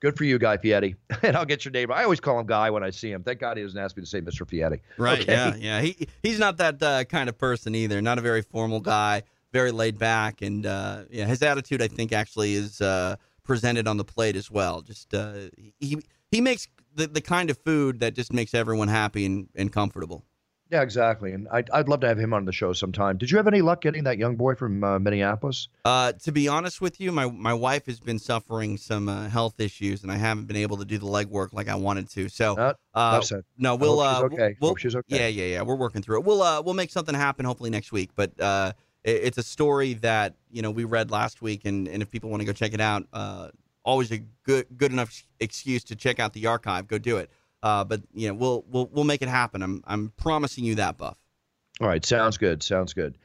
[SPEAKER 3] Good for you, Guy Fieri. (laughs) and I'll get your name. I always call him Guy when I see him. Thank God he doesn't ask me to say Mr. Fieri.
[SPEAKER 5] Right.
[SPEAKER 3] Okay.
[SPEAKER 5] Yeah. Yeah. He he's not that uh, kind of person either. Not a very formal guy. Very laid back, and uh, yeah, his attitude I think actually is uh, presented on the plate as well. Just uh, he he makes the, the kind of food that just makes everyone happy and, and comfortable.
[SPEAKER 3] Yeah, exactly. And I'd, I'd love to have him on the show sometime. Did you have any luck getting that young boy from uh, Minneapolis?
[SPEAKER 5] Uh, to be honest with you, my my wife has been suffering some uh, health issues, and I haven't been able to do the legwork like I wanted to. So,
[SPEAKER 3] Uh,
[SPEAKER 5] uh, no, we'll. uh,
[SPEAKER 3] okay.
[SPEAKER 5] We'll,
[SPEAKER 3] Hope she's okay.
[SPEAKER 5] Yeah, yeah, yeah. We're working through it. We'll uh, we'll make something happen hopefully next week. But uh, it, it's a story that you know we read last week, and, and if people want to go check it out, uh, always a good good enough excuse to check out the archive. Go do it. Uh, but you know we'll we'll we'll make it happen. I'm I'm promising you that, Buff.
[SPEAKER 3] All right, sounds good. Sounds good.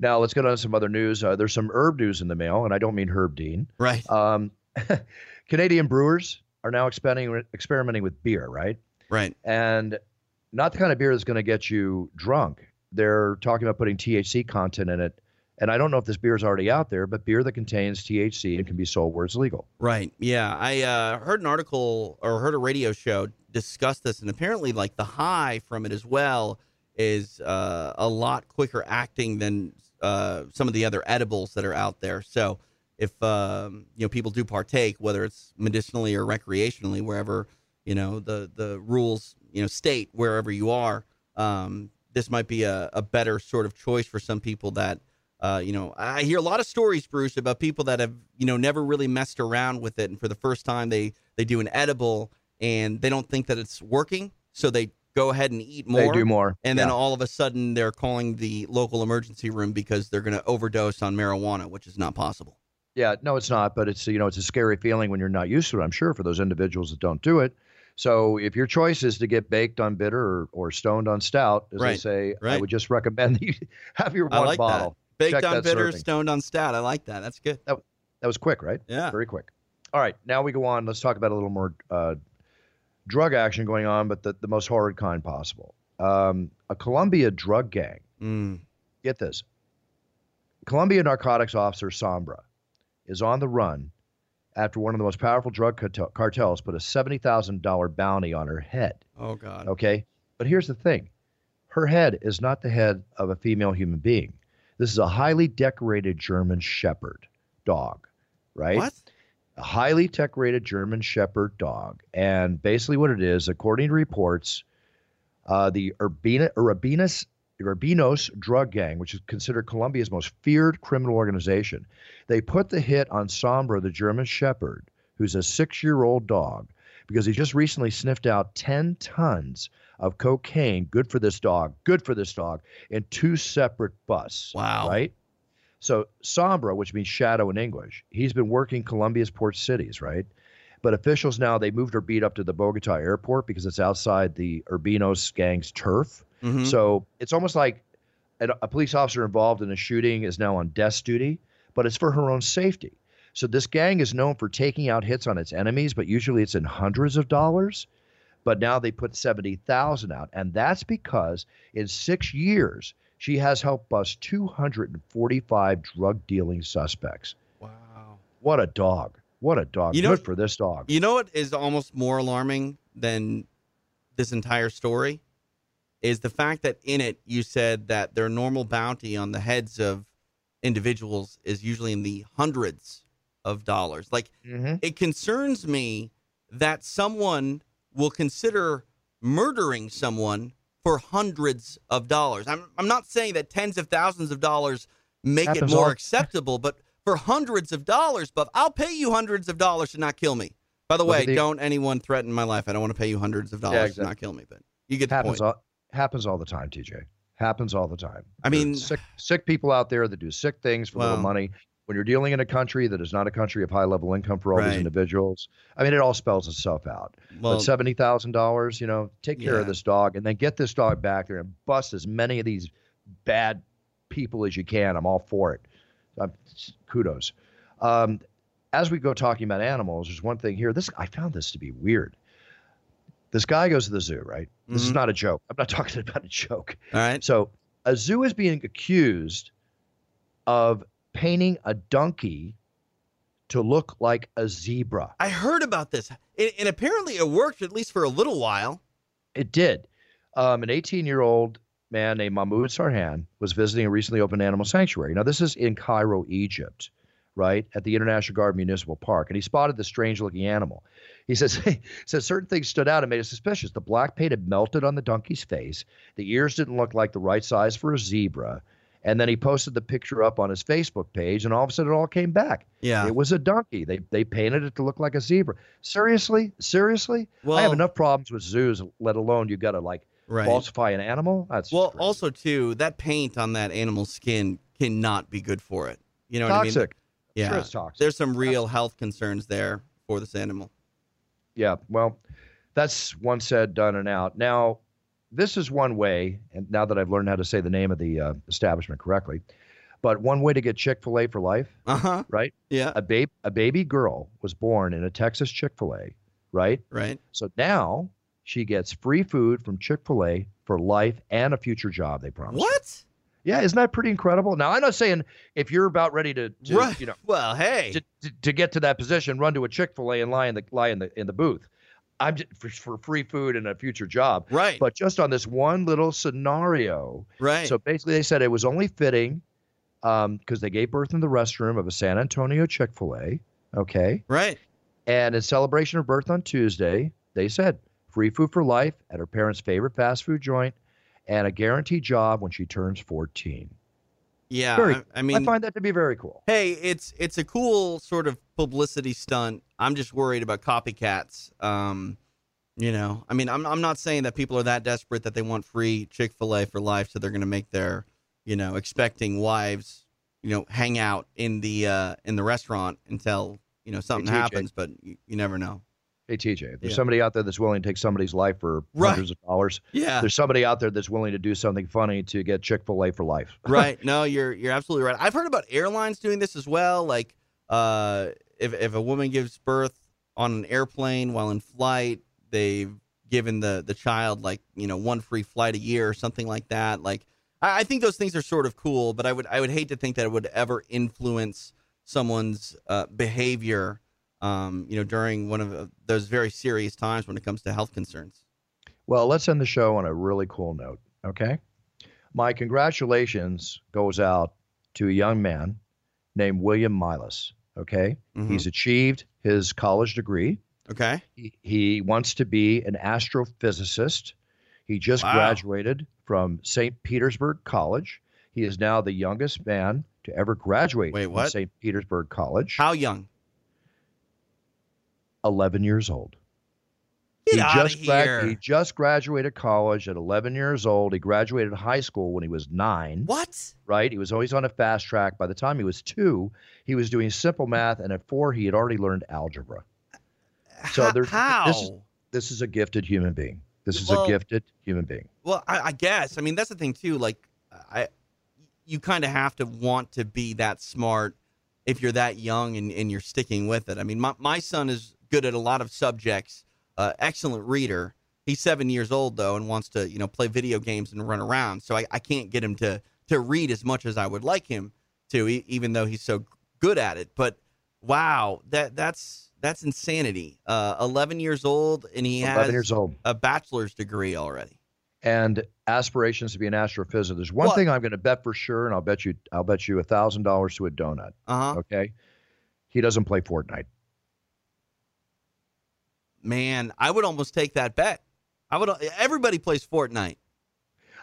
[SPEAKER 3] Now let's get on to some other news. Uh, there's some herb news in the mail, and I don't mean Herb Dean.
[SPEAKER 5] Right.
[SPEAKER 3] Um, (laughs) Canadian brewers are now experimenting experimenting with beer, right?
[SPEAKER 5] Right.
[SPEAKER 3] And not the kind of beer that's going to get you drunk. They're talking about putting THC content in it. And I don't know if this beer is already out there, but beer that contains THC and can be sold where it's legal.
[SPEAKER 5] Right. Yeah. I uh, heard an article or heard a radio show discuss this, and apparently, like the high from it as well is uh, a lot quicker acting than uh, some of the other edibles that are out there. So, if um, you know people do partake, whether it's medicinally or recreationally, wherever you know the the rules you know state wherever you are, um, this might be a, a better sort of choice for some people that. Uh, you know, I hear a lot of stories, Bruce, about people that have, you know, never really messed around with it, and for the first time they they do an edible and they don't think that it's working, so they go ahead and eat more.
[SPEAKER 3] They do more.
[SPEAKER 5] And then all of a sudden they're calling the local emergency room because they're going to overdose on marijuana, which is not possible.
[SPEAKER 3] Yeah, no, it's not, but it's you know it's a scary feeling when you're not used to it. I'm sure for those individuals that don't do it. So if your choice is to get baked on bitter or, or stoned on stout, as I
[SPEAKER 5] Right,
[SPEAKER 3] say, I would just recommend (laughs) that you have your
[SPEAKER 5] I
[SPEAKER 3] one
[SPEAKER 5] like
[SPEAKER 3] bottle.
[SPEAKER 5] that. Baked
[SPEAKER 3] Check
[SPEAKER 5] on bitter,
[SPEAKER 3] serving.
[SPEAKER 5] stoned on stout. I like that. That's good.
[SPEAKER 3] That that was quick, right?
[SPEAKER 5] Yeah.
[SPEAKER 3] Very quick. All right, now we go on. Let's talk about a little more uh, drug action going on, but the, the most horrid kind possible. Um, a Colombia drug gang.
[SPEAKER 5] Mm.
[SPEAKER 3] Get this. Colombia narcotics officer Sombra is on the run after one of the most powerful drug cartel- cartels put a $70,000 bounty on her head.
[SPEAKER 5] Oh God.
[SPEAKER 3] Okay. But here's the thing her head is not the head of a female human being. This is a highly decorated German Shepherd dog, right?
[SPEAKER 5] What?
[SPEAKER 3] A highly decorated German Shepherd dog. And basically, what it is, according to reports, uh, the Urbina, Urbinas, Urbinos drug gang, which is considered Colombia's most feared criminal organization, they put the hit on Sombra, the German Shepherd, who's a six year old dog, because he just recently sniffed out 10 tons of cocaine, good for this dog, good for this dog, in two separate busts.
[SPEAKER 5] Wow.
[SPEAKER 3] Right? So Sombra, which means shadow in English, he's been working Colombia's port cities, right? But officials now they moved her beat up to the Bogota airport because it's outside the Urbinos gang's turf.
[SPEAKER 5] Mhm.
[SPEAKER 3] So it's almost like a, a police officer involved in a shooting is now on desk duty, but it's for her own safety. So this gang is known for taking out hits on its enemies, but usually it's in hundreds of dollars. But now they put seventy thousand out, and that's because in six years she has helped bust two hundred and forty-five drug dealing suspects.
[SPEAKER 5] Wow.
[SPEAKER 3] What a dog! What a dog!
[SPEAKER 5] You know-
[SPEAKER 3] Good for this dog.
[SPEAKER 5] You know what is almost more alarming than this entire story is the fact that in it you said that their normal bounty on the heads of individuals is usually in the hundreds of dollars. Like
[SPEAKER 3] Mhm.
[SPEAKER 5] it concerns me that someone will consider murdering someone for hundreds of dollars. I'm I'm not saying that tens of thousands of dollars make
[SPEAKER 3] Happens
[SPEAKER 5] it more
[SPEAKER 3] all- (laughs)
[SPEAKER 5] acceptable, but for hundreds of dollars, Buff, I'll pay you hundreds of dollars to not kill me. By the way,
[SPEAKER 3] the-
[SPEAKER 5] don't anyone threaten my life. I don't want to pay you hundreds of dollars to
[SPEAKER 3] exactly.
[SPEAKER 5] not kill me, but you get the
[SPEAKER 3] happens
[SPEAKER 5] point.
[SPEAKER 3] all happens all the time, TJ. Happens all the time.
[SPEAKER 5] I mean-
[SPEAKER 3] sick sick people out there that do sick things for little money. When you're dealing in a country that is not a country of high level income for all
[SPEAKER 5] Right.
[SPEAKER 3] these individuals, I mean, it all spells itself out.
[SPEAKER 5] well,
[SPEAKER 3] but seventy thousand dollars, you know, take care
[SPEAKER 5] Yeah.
[SPEAKER 3] of this dog, and then get this dog back there and bust as many of these bad people as you can. I'm all for it. Um, kudos. Um, as we go talking about animals, there's one thing here. This I found this to be weird. This guy goes to the zoo, right? This is
[SPEAKER 5] Mhm.
[SPEAKER 3] not a joke. I'm not (laughs) talking about a joke.
[SPEAKER 5] all right.
[SPEAKER 3] So a zoo is being accused of painting a donkey to look like a zebra.
[SPEAKER 5] I heard about this, and, and apparently it worked at least for a little while.
[SPEAKER 3] It did. Um, an 18 year old man named Mahmoud Sarhan was visiting a recently opened animal sanctuary. Now, this is in Cairo, Egypt, right, at the International Guard Municipal Park. And he spotted this strange looking animal. He says, (laughs) he says certain things stood out and made it suspicious. The black paint had melted on the donkey's face, the ears didn't look like the right size for a zebra. And then he posted the picture up on his Facebook page, and all of a sudden it all came back.
[SPEAKER 5] Yeah.
[SPEAKER 3] It was a donkey. They they painted it to look like a zebra. Seriously, seriously.
[SPEAKER 5] Well,
[SPEAKER 3] I have enough problems with zoos, let alone you got to like
[SPEAKER 5] Right.
[SPEAKER 3] falsify an animal. That's
[SPEAKER 5] Well,
[SPEAKER 3] crazy.
[SPEAKER 5] also too, that paint on that animal's skin cannot be good for it. You know what I mean?
[SPEAKER 3] toxic.
[SPEAKER 5] Yeah.
[SPEAKER 3] Sure, it's toxic.
[SPEAKER 5] There's some real health concerns there for this animal.
[SPEAKER 3] Yeah. Well, that's one said, done, and out. Now, this is one way, and now that I've learned how to say the name of the uh, establishment correctly, but one way to get Chick Fil A for life,
[SPEAKER 5] Uh huh.
[SPEAKER 3] right?
[SPEAKER 5] Yeah.
[SPEAKER 3] A babe, a baby girl was born in a Texas Chick Fil A, right?
[SPEAKER 5] Right.
[SPEAKER 3] So now she gets free food from Chick Fil A for life and a future job. They promise.
[SPEAKER 5] What?
[SPEAKER 3] Yeah, isn't that pretty incredible? Now, I'm not saying if you're about ready to, to
[SPEAKER 5] right.
[SPEAKER 3] you know,
[SPEAKER 5] Well, hey.
[SPEAKER 3] to, to, to get to that position, run to a Chick Fil A and lie in the lie in the in the booth. I'm just, for, for free food and a future job.
[SPEAKER 5] right.
[SPEAKER 3] But just on this one little scenario,
[SPEAKER 5] right.
[SPEAKER 3] so basically they said it was only fitting um, because they gave birth in the restroom of a San Antonio Chick Fil A. Okay,
[SPEAKER 5] right.
[SPEAKER 3] and in celebration of birth on Tuesday, they said free food for life at her parents' favorite fast food joint, and a guaranteed job when she turns 14.
[SPEAKER 5] Yeah.
[SPEAKER 3] Very-
[SPEAKER 5] I, I mean,
[SPEAKER 3] I find that to be very cool.
[SPEAKER 5] hey, it's it's a cool sort of publicity stunt. I'm just worried about copycats. Um, You know, I mean, I'm I'm not saying that people are that desperate that they want free Chick Fil A for life, so they're going to make their, you know, expecting wives, you know, hang out in the uh, in the restaurant until you know something
[SPEAKER 3] TJ.
[SPEAKER 5] happens. But you, you never know.
[SPEAKER 3] Hey TJ, if there's
[SPEAKER 5] Yeah.
[SPEAKER 3] somebody out there that's willing to take somebody's life for
[SPEAKER 5] Right.
[SPEAKER 3] hundreds of dollars,
[SPEAKER 5] Yeah,
[SPEAKER 3] there's somebody out there that's willing to do something funny to get Chick Fil A for life. (laughs)
[SPEAKER 5] right. No, you're you're absolutely right. I've heard about airlines doing this as well. Like, uh, if if a woman gives birth on an airplane while in flight, they've given the the child like you know one free flight a year or something like that. Like, I, I think those things are sort of cool, but I would I would hate to think that it would ever influence someone's uh, behavior. Um, you know, during one of those very serious times when it comes to health concerns.
[SPEAKER 3] Well, let's end the show on a really cool note, okay? My congratulations goes out to a young man named William Maillis, okay?
[SPEAKER 5] Mhm.
[SPEAKER 3] He's achieved his college degree.
[SPEAKER 5] Okay.
[SPEAKER 3] He, he wants to be an astrophysicist. He just
[SPEAKER 5] Wow.
[SPEAKER 3] graduated from St. Petersburg College. He is now the youngest man to ever graduate
[SPEAKER 5] Wait,
[SPEAKER 3] from
[SPEAKER 5] what?
[SPEAKER 3] St. Petersburg College.
[SPEAKER 5] How young?
[SPEAKER 3] 11 years old.
[SPEAKER 5] Get
[SPEAKER 3] he just
[SPEAKER 5] here.
[SPEAKER 3] he just graduated college at 11 years old. He graduated high school when he was nine.
[SPEAKER 5] What?
[SPEAKER 3] Right? He was always on a fast track. By the time he was two, he was doing simple math, and at four, he had already learned algebra. So
[SPEAKER 5] How-
[SPEAKER 3] there's-
[SPEAKER 5] how?
[SPEAKER 3] this is- This is a gifted human being. This is
[SPEAKER 5] Well-
[SPEAKER 3] a gifted human being.
[SPEAKER 5] Well, I, I guess. I mean, that's the thing too. Like, I, you kind of have to want to be that smart if you're that young and, and you're sticking with it. I mean, my my son is good at a lot of subjects. Uh, excellent reader. He's seven years old though, and wants to you know play video games and run around. So I, I can't get him to to read as much as I would like him to, e- even though he's so good at it. But wow, that that's that's insanity. Uh, Eleven years old, and he has
[SPEAKER 3] years old.
[SPEAKER 5] a bachelor's degree already.
[SPEAKER 3] And aspirations to be an astrophysicist. There's one thing I'm going to bet for sure, and I'll bet you, I'll bet you a thousand dollars to a donut.
[SPEAKER 5] Uh huh.
[SPEAKER 3] Okay, he doesn't play Fortnite.
[SPEAKER 5] Man, I would almost take that bet. I would. Everybody plays Fortnite.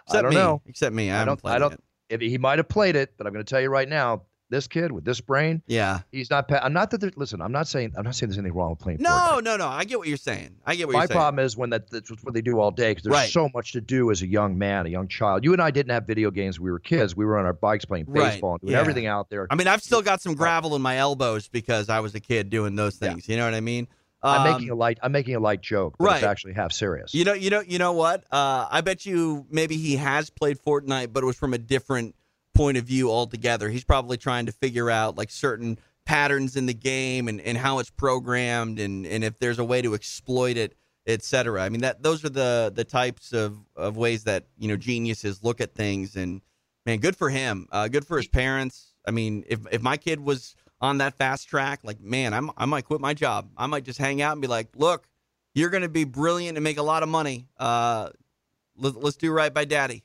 [SPEAKER 5] Except
[SPEAKER 3] I don't
[SPEAKER 5] me.
[SPEAKER 3] know.
[SPEAKER 5] Except me. I,
[SPEAKER 3] I don't. I don't.
[SPEAKER 5] it.
[SPEAKER 3] He might have played it, but I'm going to tell you right now, this kid with this brain,
[SPEAKER 5] Yeah.
[SPEAKER 3] he's not. I'm not that. Listen, I'm not saying. I'm not saying there's anything wrong with playing.
[SPEAKER 5] No,
[SPEAKER 3] Fortnite.
[SPEAKER 5] no, no. I get what you're saying. I get what
[SPEAKER 3] My
[SPEAKER 5] you're saying.
[SPEAKER 3] problem is when that that's what they do all day because there's
[SPEAKER 5] Right.
[SPEAKER 3] so much to do as a young man, a young child. You and I didn't have video games when we were kids. We were on our bikes playing
[SPEAKER 5] Right.
[SPEAKER 3] baseball and doing
[SPEAKER 5] Yeah.
[SPEAKER 3] everything out there.
[SPEAKER 5] I mean, I've still got some gravel in my elbows because I was a kid doing those
[SPEAKER 3] Yeah.
[SPEAKER 5] things. You know what I mean?
[SPEAKER 3] I'm
[SPEAKER 5] Um,
[SPEAKER 3] making a light. I'm making a light joke, but it's
[SPEAKER 5] right.
[SPEAKER 3] actually half serious.
[SPEAKER 5] You know, you know, you know what? Uh, I bet you maybe he has played Fortnite, but it was from a different point of view altogether. He's probably trying to figure out like certain patterns in the game and, and how it's programmed and, and if there's a way to exploit it, et cetera. I mean that those are the the types of, of ways that, you know, geniuses look at things and man, good for him. Uh, good for his parents. I mean, if if my kid was on that fast track, like man, I'm, I might quit my job. I might just hang out and be like, look, you're going to be brilliant and make a lot of money. Uh, let, let's do right by daddy.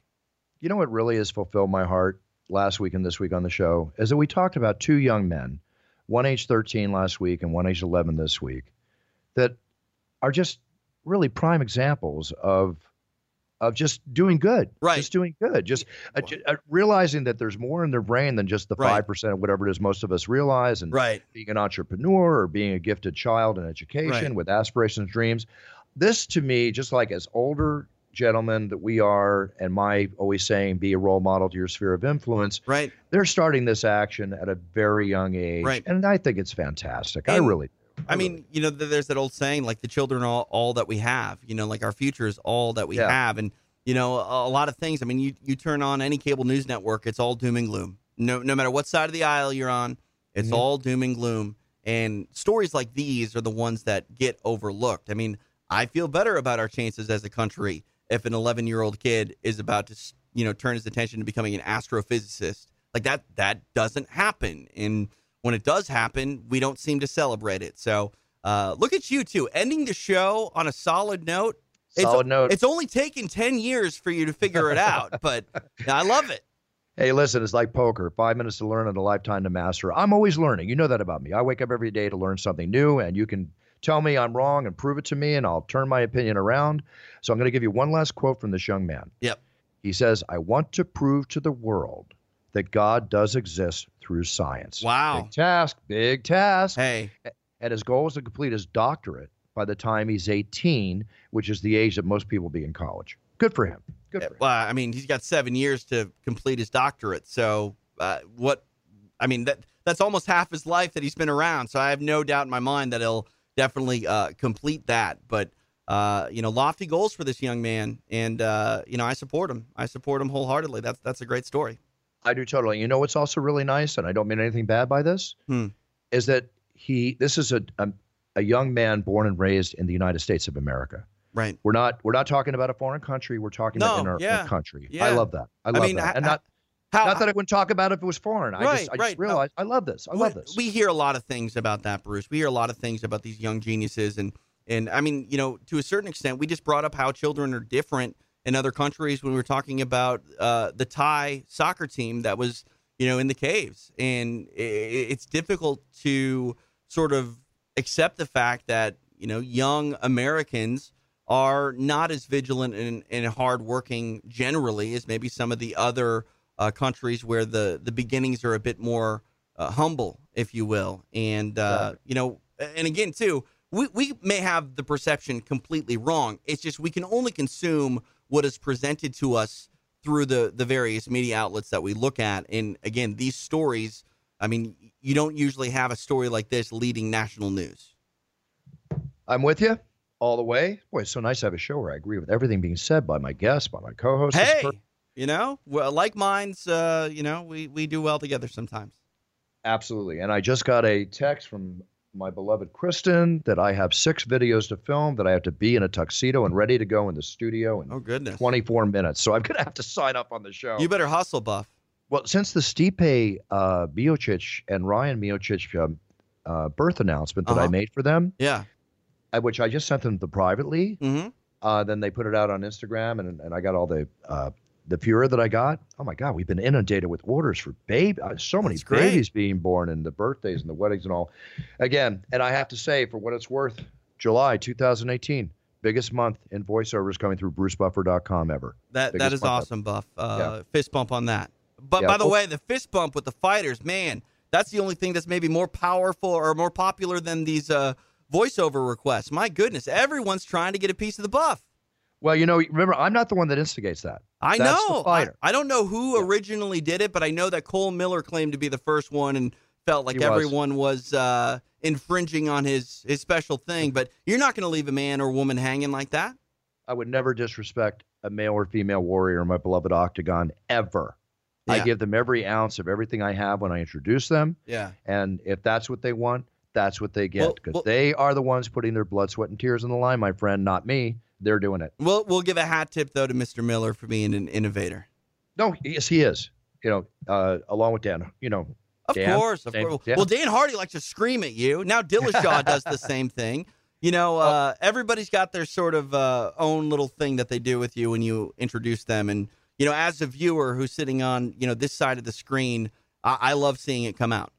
[SPEAKER 3] You know what really has fulfilled my heart last week and this week on the show is that we talked about two young men, one age 13 last week and one age 11 this week, that are just really prime examples of of just doing good,
[SPEAKER 5] Right.
[SPEAKER 3] Just doing good, just uh, uh, realizing that there's more in their brain than just the
[SPEAKER 5] Right.
[SPEAKER 3] five percent of whatever it is most of us realize, and
[SPEAKER 5] Right.
[SPEAKER 3] being an entrepreneur or being a gifted child in education
[SPEAKER 5] Right.
[SPEAKER 3] with aspirations, dreams. This to me, just like as older gentlemen that we are, and my always saying, be a role model to your sphere of influence,
[SPEAKER 5] Right.
[SPEAKER 3] they're starting this action at a very young age.
[SPEAKER 5] Right.
[SPEAKER 3] And I think it's fantastic. I
[SPEAKER 5] And-
[SPEAKER 3] really
[SPEAKER 5] I mean, you know, there's that old saying, like the children are all, all that we have. You know, like our future is all that we
[SPEAKER 3] Yeah.
[SPEAKER 5] have, and you know, a, a lot of things. I mean, you you turn on any cable news network, it's all doom and gloom. No, no matter what side of the aisle you're on, it's
[SPEAKER 3] Mhm.
[SPEAKER 5] all doom and gloom. And stories like these are the ones that get overlooked. I mean, I feel better about our chances as a country if an 11 year old kid is about to, you know, turn his attention to becoming an astrophysicist. Like that, that doesn't happen. And when it does happen, we don't seem to celebrate it. So uh, look at you two ending the show on a solid note.
[SPEAKER 3] solid
[SPEAKER 5] it's,
[SPEAKER 3] note.
[SPEAKER 5] It's only taken 10 years for you to figure it out, (laughs) but I love it.
[SPEAKER 3] Hey, listen, it's like poker. Five minutes to learn and a lifetime to master. I'm always learning. You know that about me. I wake up every day to learn something new, and you can tell me I'm wrong and prove it to me, and I'll turn my opinion around. So I'm going to give you one last quote from this young man.
[SPEAKER 5] Yep.
[SPEAKER 3] He says, I want to prove to the world that God does exist through science.
[SPEAKER 5] Wow.
[SPEAKER 3] Big task, big task.
[SPEAKER 5] Hey,
[SPEAKER 3] And his goal is to complete his doctorate by the time he's 18, which is the age that most people be in college. Good for him. Good for him.
[SPEAKER 5] Well, I mean, he's got seven years to complete his doctorate. So, uh, what? I mean, that that's almost half his life that he's been around. So, I have no doubt in my mind that he'll definitely uh, complete that. But uh, you know, lofty goals for this young man, and uh, you know, I support him. I support him wholeheartedly. That's that's a great story.
[SPEAKER 3] I do totally. You know what's also really nice, and I don't mean anything bad by this,
[SPEAKER 5] Hmm.
[SPEAKER 3] is that he. This is a, a a young man born and raised in the United States of America.
[SPEAKER 5] Right.
[SPEAKER 3] We're not we're not talking about a foreign country. We're talking
[SPEAKER 5] No,
[SPEAKER 3] about in our,
[SPEAKER 5] yeah,
[SPEAKER 3] country.
[SPEAKER 5] yeah.
[SPEAKER 3] I love that. I love
[SPEAKER 5] mean,
[SPEAKER 3] that.
[SPEAKER 5] ha-
[SPEAKER 3] and not
[SPEAKER 5] How,
[SPEAKER 3] not that I wouldn't talk about it if it was foreign. I
[SPEAKER 5] Right,
[SPEAKER 3] just I
[SPEAKER 5] right,
[SPEAKER 3] just
[SPEAKER 5] no.
[SPEAKER 3] I love this. I love this.
[SPEAKER 5] We hear a lot of things about that, Bruce. We hear a lot of things about these young geniuses, and and I mean, you know, to a certain extent, we just brought up how children are different in other countries when we were talking about uh, the Thai soccer team that was, you know, in the caves, and it's difficult to sort of accept the fact that you know young Americans are not as vigilant and, and hardworking generally as maybe some of the other uh, countries where the the beginnings are a bit more uh, humble, if you will. And uh,
[SPEAKER 3] Exactly.
[SPEAKER 5] you know, and again too, we we may have the perception completely wrong. It's just we can only consume what is presented to us through the the various media outlets that we look at. And again, these stories. I mean, you don't usually have a story like this leading national news.
[SPEAKER 3] I'm with you all the way. Boy, it's so nice to have a show where I agree with everything being said by my guests, by my co-host.
[SPEAKER 5] Hey,
[SPEAKER 3] per-
[SPEAKER 5] you know, well, like minds, uh, you know, we we do well together sometimes.
[SPEAKER 3] Absolutely. And I just got a text from my beloved Kristen that I have six videos to film, that I have to be in a tuxedo and ready to go in the studio in
[SPEAKER 5] Oh goodness,
[SPEAKER 3] 24 minutes. So I'm going to have to sign up on the show.
[SPEAKER 5] you better hustle, Buff.
[SPEAKER 3] well, since the Stipe uh, Miocic and Ryan Miocic um, uh, birth announcement that I
[SPEAKER 5] Uh-huh.
[SPEAKER 3] made for them,
[SPEAKER 5] Yeah.
[SPEAKER 3] uh, which I just sent them to privately,
[SPEAKER 5] Mm-hmm.
[SPEAKER 3] uh, then they put it out on Instagram, and, and I got all the uh, the Pura that I got. Oh my God, we've been inundated with orders for baby, uh, so many
[SPEAKER 5] That's great.
[SPEAKER 3] babies being born, and the birthdays and the weddings and all. Again, and I have to say, for what it's worth, July 2018, biggest month in voiceovers coming through BruceBuffer.com ever.
[SPEAKER 5] That that is awesome, Buff. Uh, Fist bump on that. But
[SPEAKER 3] Yeah.
[SPEAKER 5] by the
[SPEAKER 3] Oh.
[SPEAKER 5] way, the fist bump with the fighters, man, that's the only thing that's maybe more powerful or more popular than these uh, voiceover requests. My goodness, everyone's trying to get a piece of the Buff.
[SPEAKER 3] Well, you know, remember, I'm not the one that instigates that.
[SPEAKER 5] I
[SPEAKER 3] That's
[SPEAKER 5] know.
[SPEAKER 3] the fighter.
[SPEAKER 5] I, I don't know who
[SPEAKER 3] Yeah.
[SPEAKER 5] originally did it, but I know that Cole Miller claimed to be the first one and felt like
[SPEAKER 3] He
[SPEAKER 5] everyone was uh, infringing on his his special thing. But you're not going to leave a man or woman hanging like that.
[SPEAKER 3] I would never disrespect a male or female warrior in my beloved octagon ever. I give them every ounce of everything I have when I introduce them.
[SPEAKER 5] Yeah.
[SPEAKER 3] And if that's what they want, that's what they get. Because
[SPEAKER 5] well-
[SPEAKER 3] they are the ones putting their blood, sweat, and tears on the line, my friend, not me. They're doing it.
[SPEAKER 5] We'll we'll give a hat tip though to Mr. Miller for being an innovator.
[SPEAKER 3] No, yes, he is. You know, uh, along with Dan, you know,
[SPEAKER 5] Of
[SPEAKER 3] Dan,
[SPEAKER 5] course, of
[SPEAKER 3] same-
[SPEAKER 5] course.
[SPEAKER 3] yeah.
[SPEAKER 5] Well, Dan Hardy likes to scream at you. Now Dillashaw does the (laughs) same thing. You know,
[SPEAKER 3] Oh.
[SPEAKER 5] uh, everybody's got their sort of uh, own little thing that they do with you when you introduce them. And you know, as a viewer who's sitting on you know this side of the screen, I, I love seeing it come out.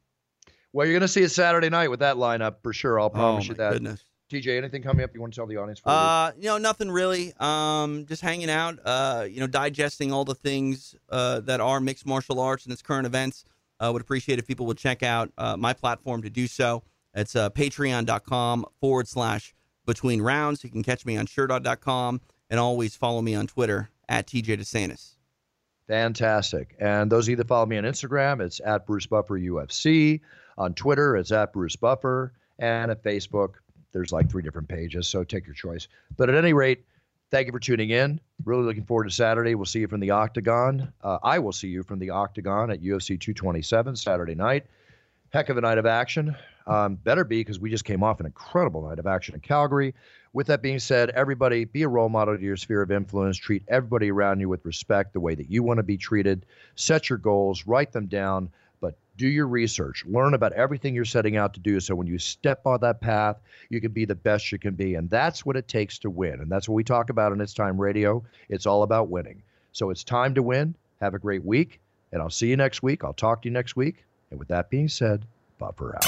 [SPEAKER 3] well, you're going to see it Saturday night with that lineup for sure. I'll promise
[SPEAKER 5] oh,
[SPEAKER 3] you that.
[SPEAKER 5] Goodness.
[SPEAKER 3] TJ, anything coming up you want to tell the audience?
[SPEAKER 5] Uh, you know, nothing really. Um, just hanging out. Uh, you know, digesting all the things uh, that are mixed martial arts and its current events. Uh, would appreciate if people would check out uh, my platform to do so. It's uh, patreon.com forward slash between rounds. You can catch me on sherdog.com and always follow me on Twitter at TJ DeSantis.
[SPEAKER 3] Fantastic. And those either follow me on Instagram, it's at Bruce Buffer UFC. On Twitter, it's at Bruce Buffer. And at Facebook, there's like three different pages. So take your choice. But at any rate, thank you for tuning in. Really looking forward to Saturday. We'll see you from the Octagon. Uh, I will see you from the Octagon at UFC 227 Saturday night. Heck of a night of action. Um, better be because we just came off an incredible night of action in Calgary. With that being said, everybody be a role model to your sphere of influence. Treat everybody around you with respect, the way that you want to be treated. Set your goals, write them down, do your research. Learn about everything you're setting out to do so when you step on that path, you can be the best you can be. And that's what it takes to win. And that's what we talk about in It's Time Radio. It's all about winning. So it's time to win. Have a great week, and I'll see you next week. I'll talk to you next week. And with that being said, buffer out.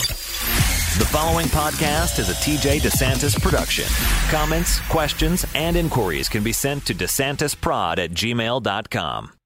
[SPEAKER 1] The following podcast is a TJ DeSantis production. Comments, questions, and inquiries can be sent to DeSantisProd at gmail.com.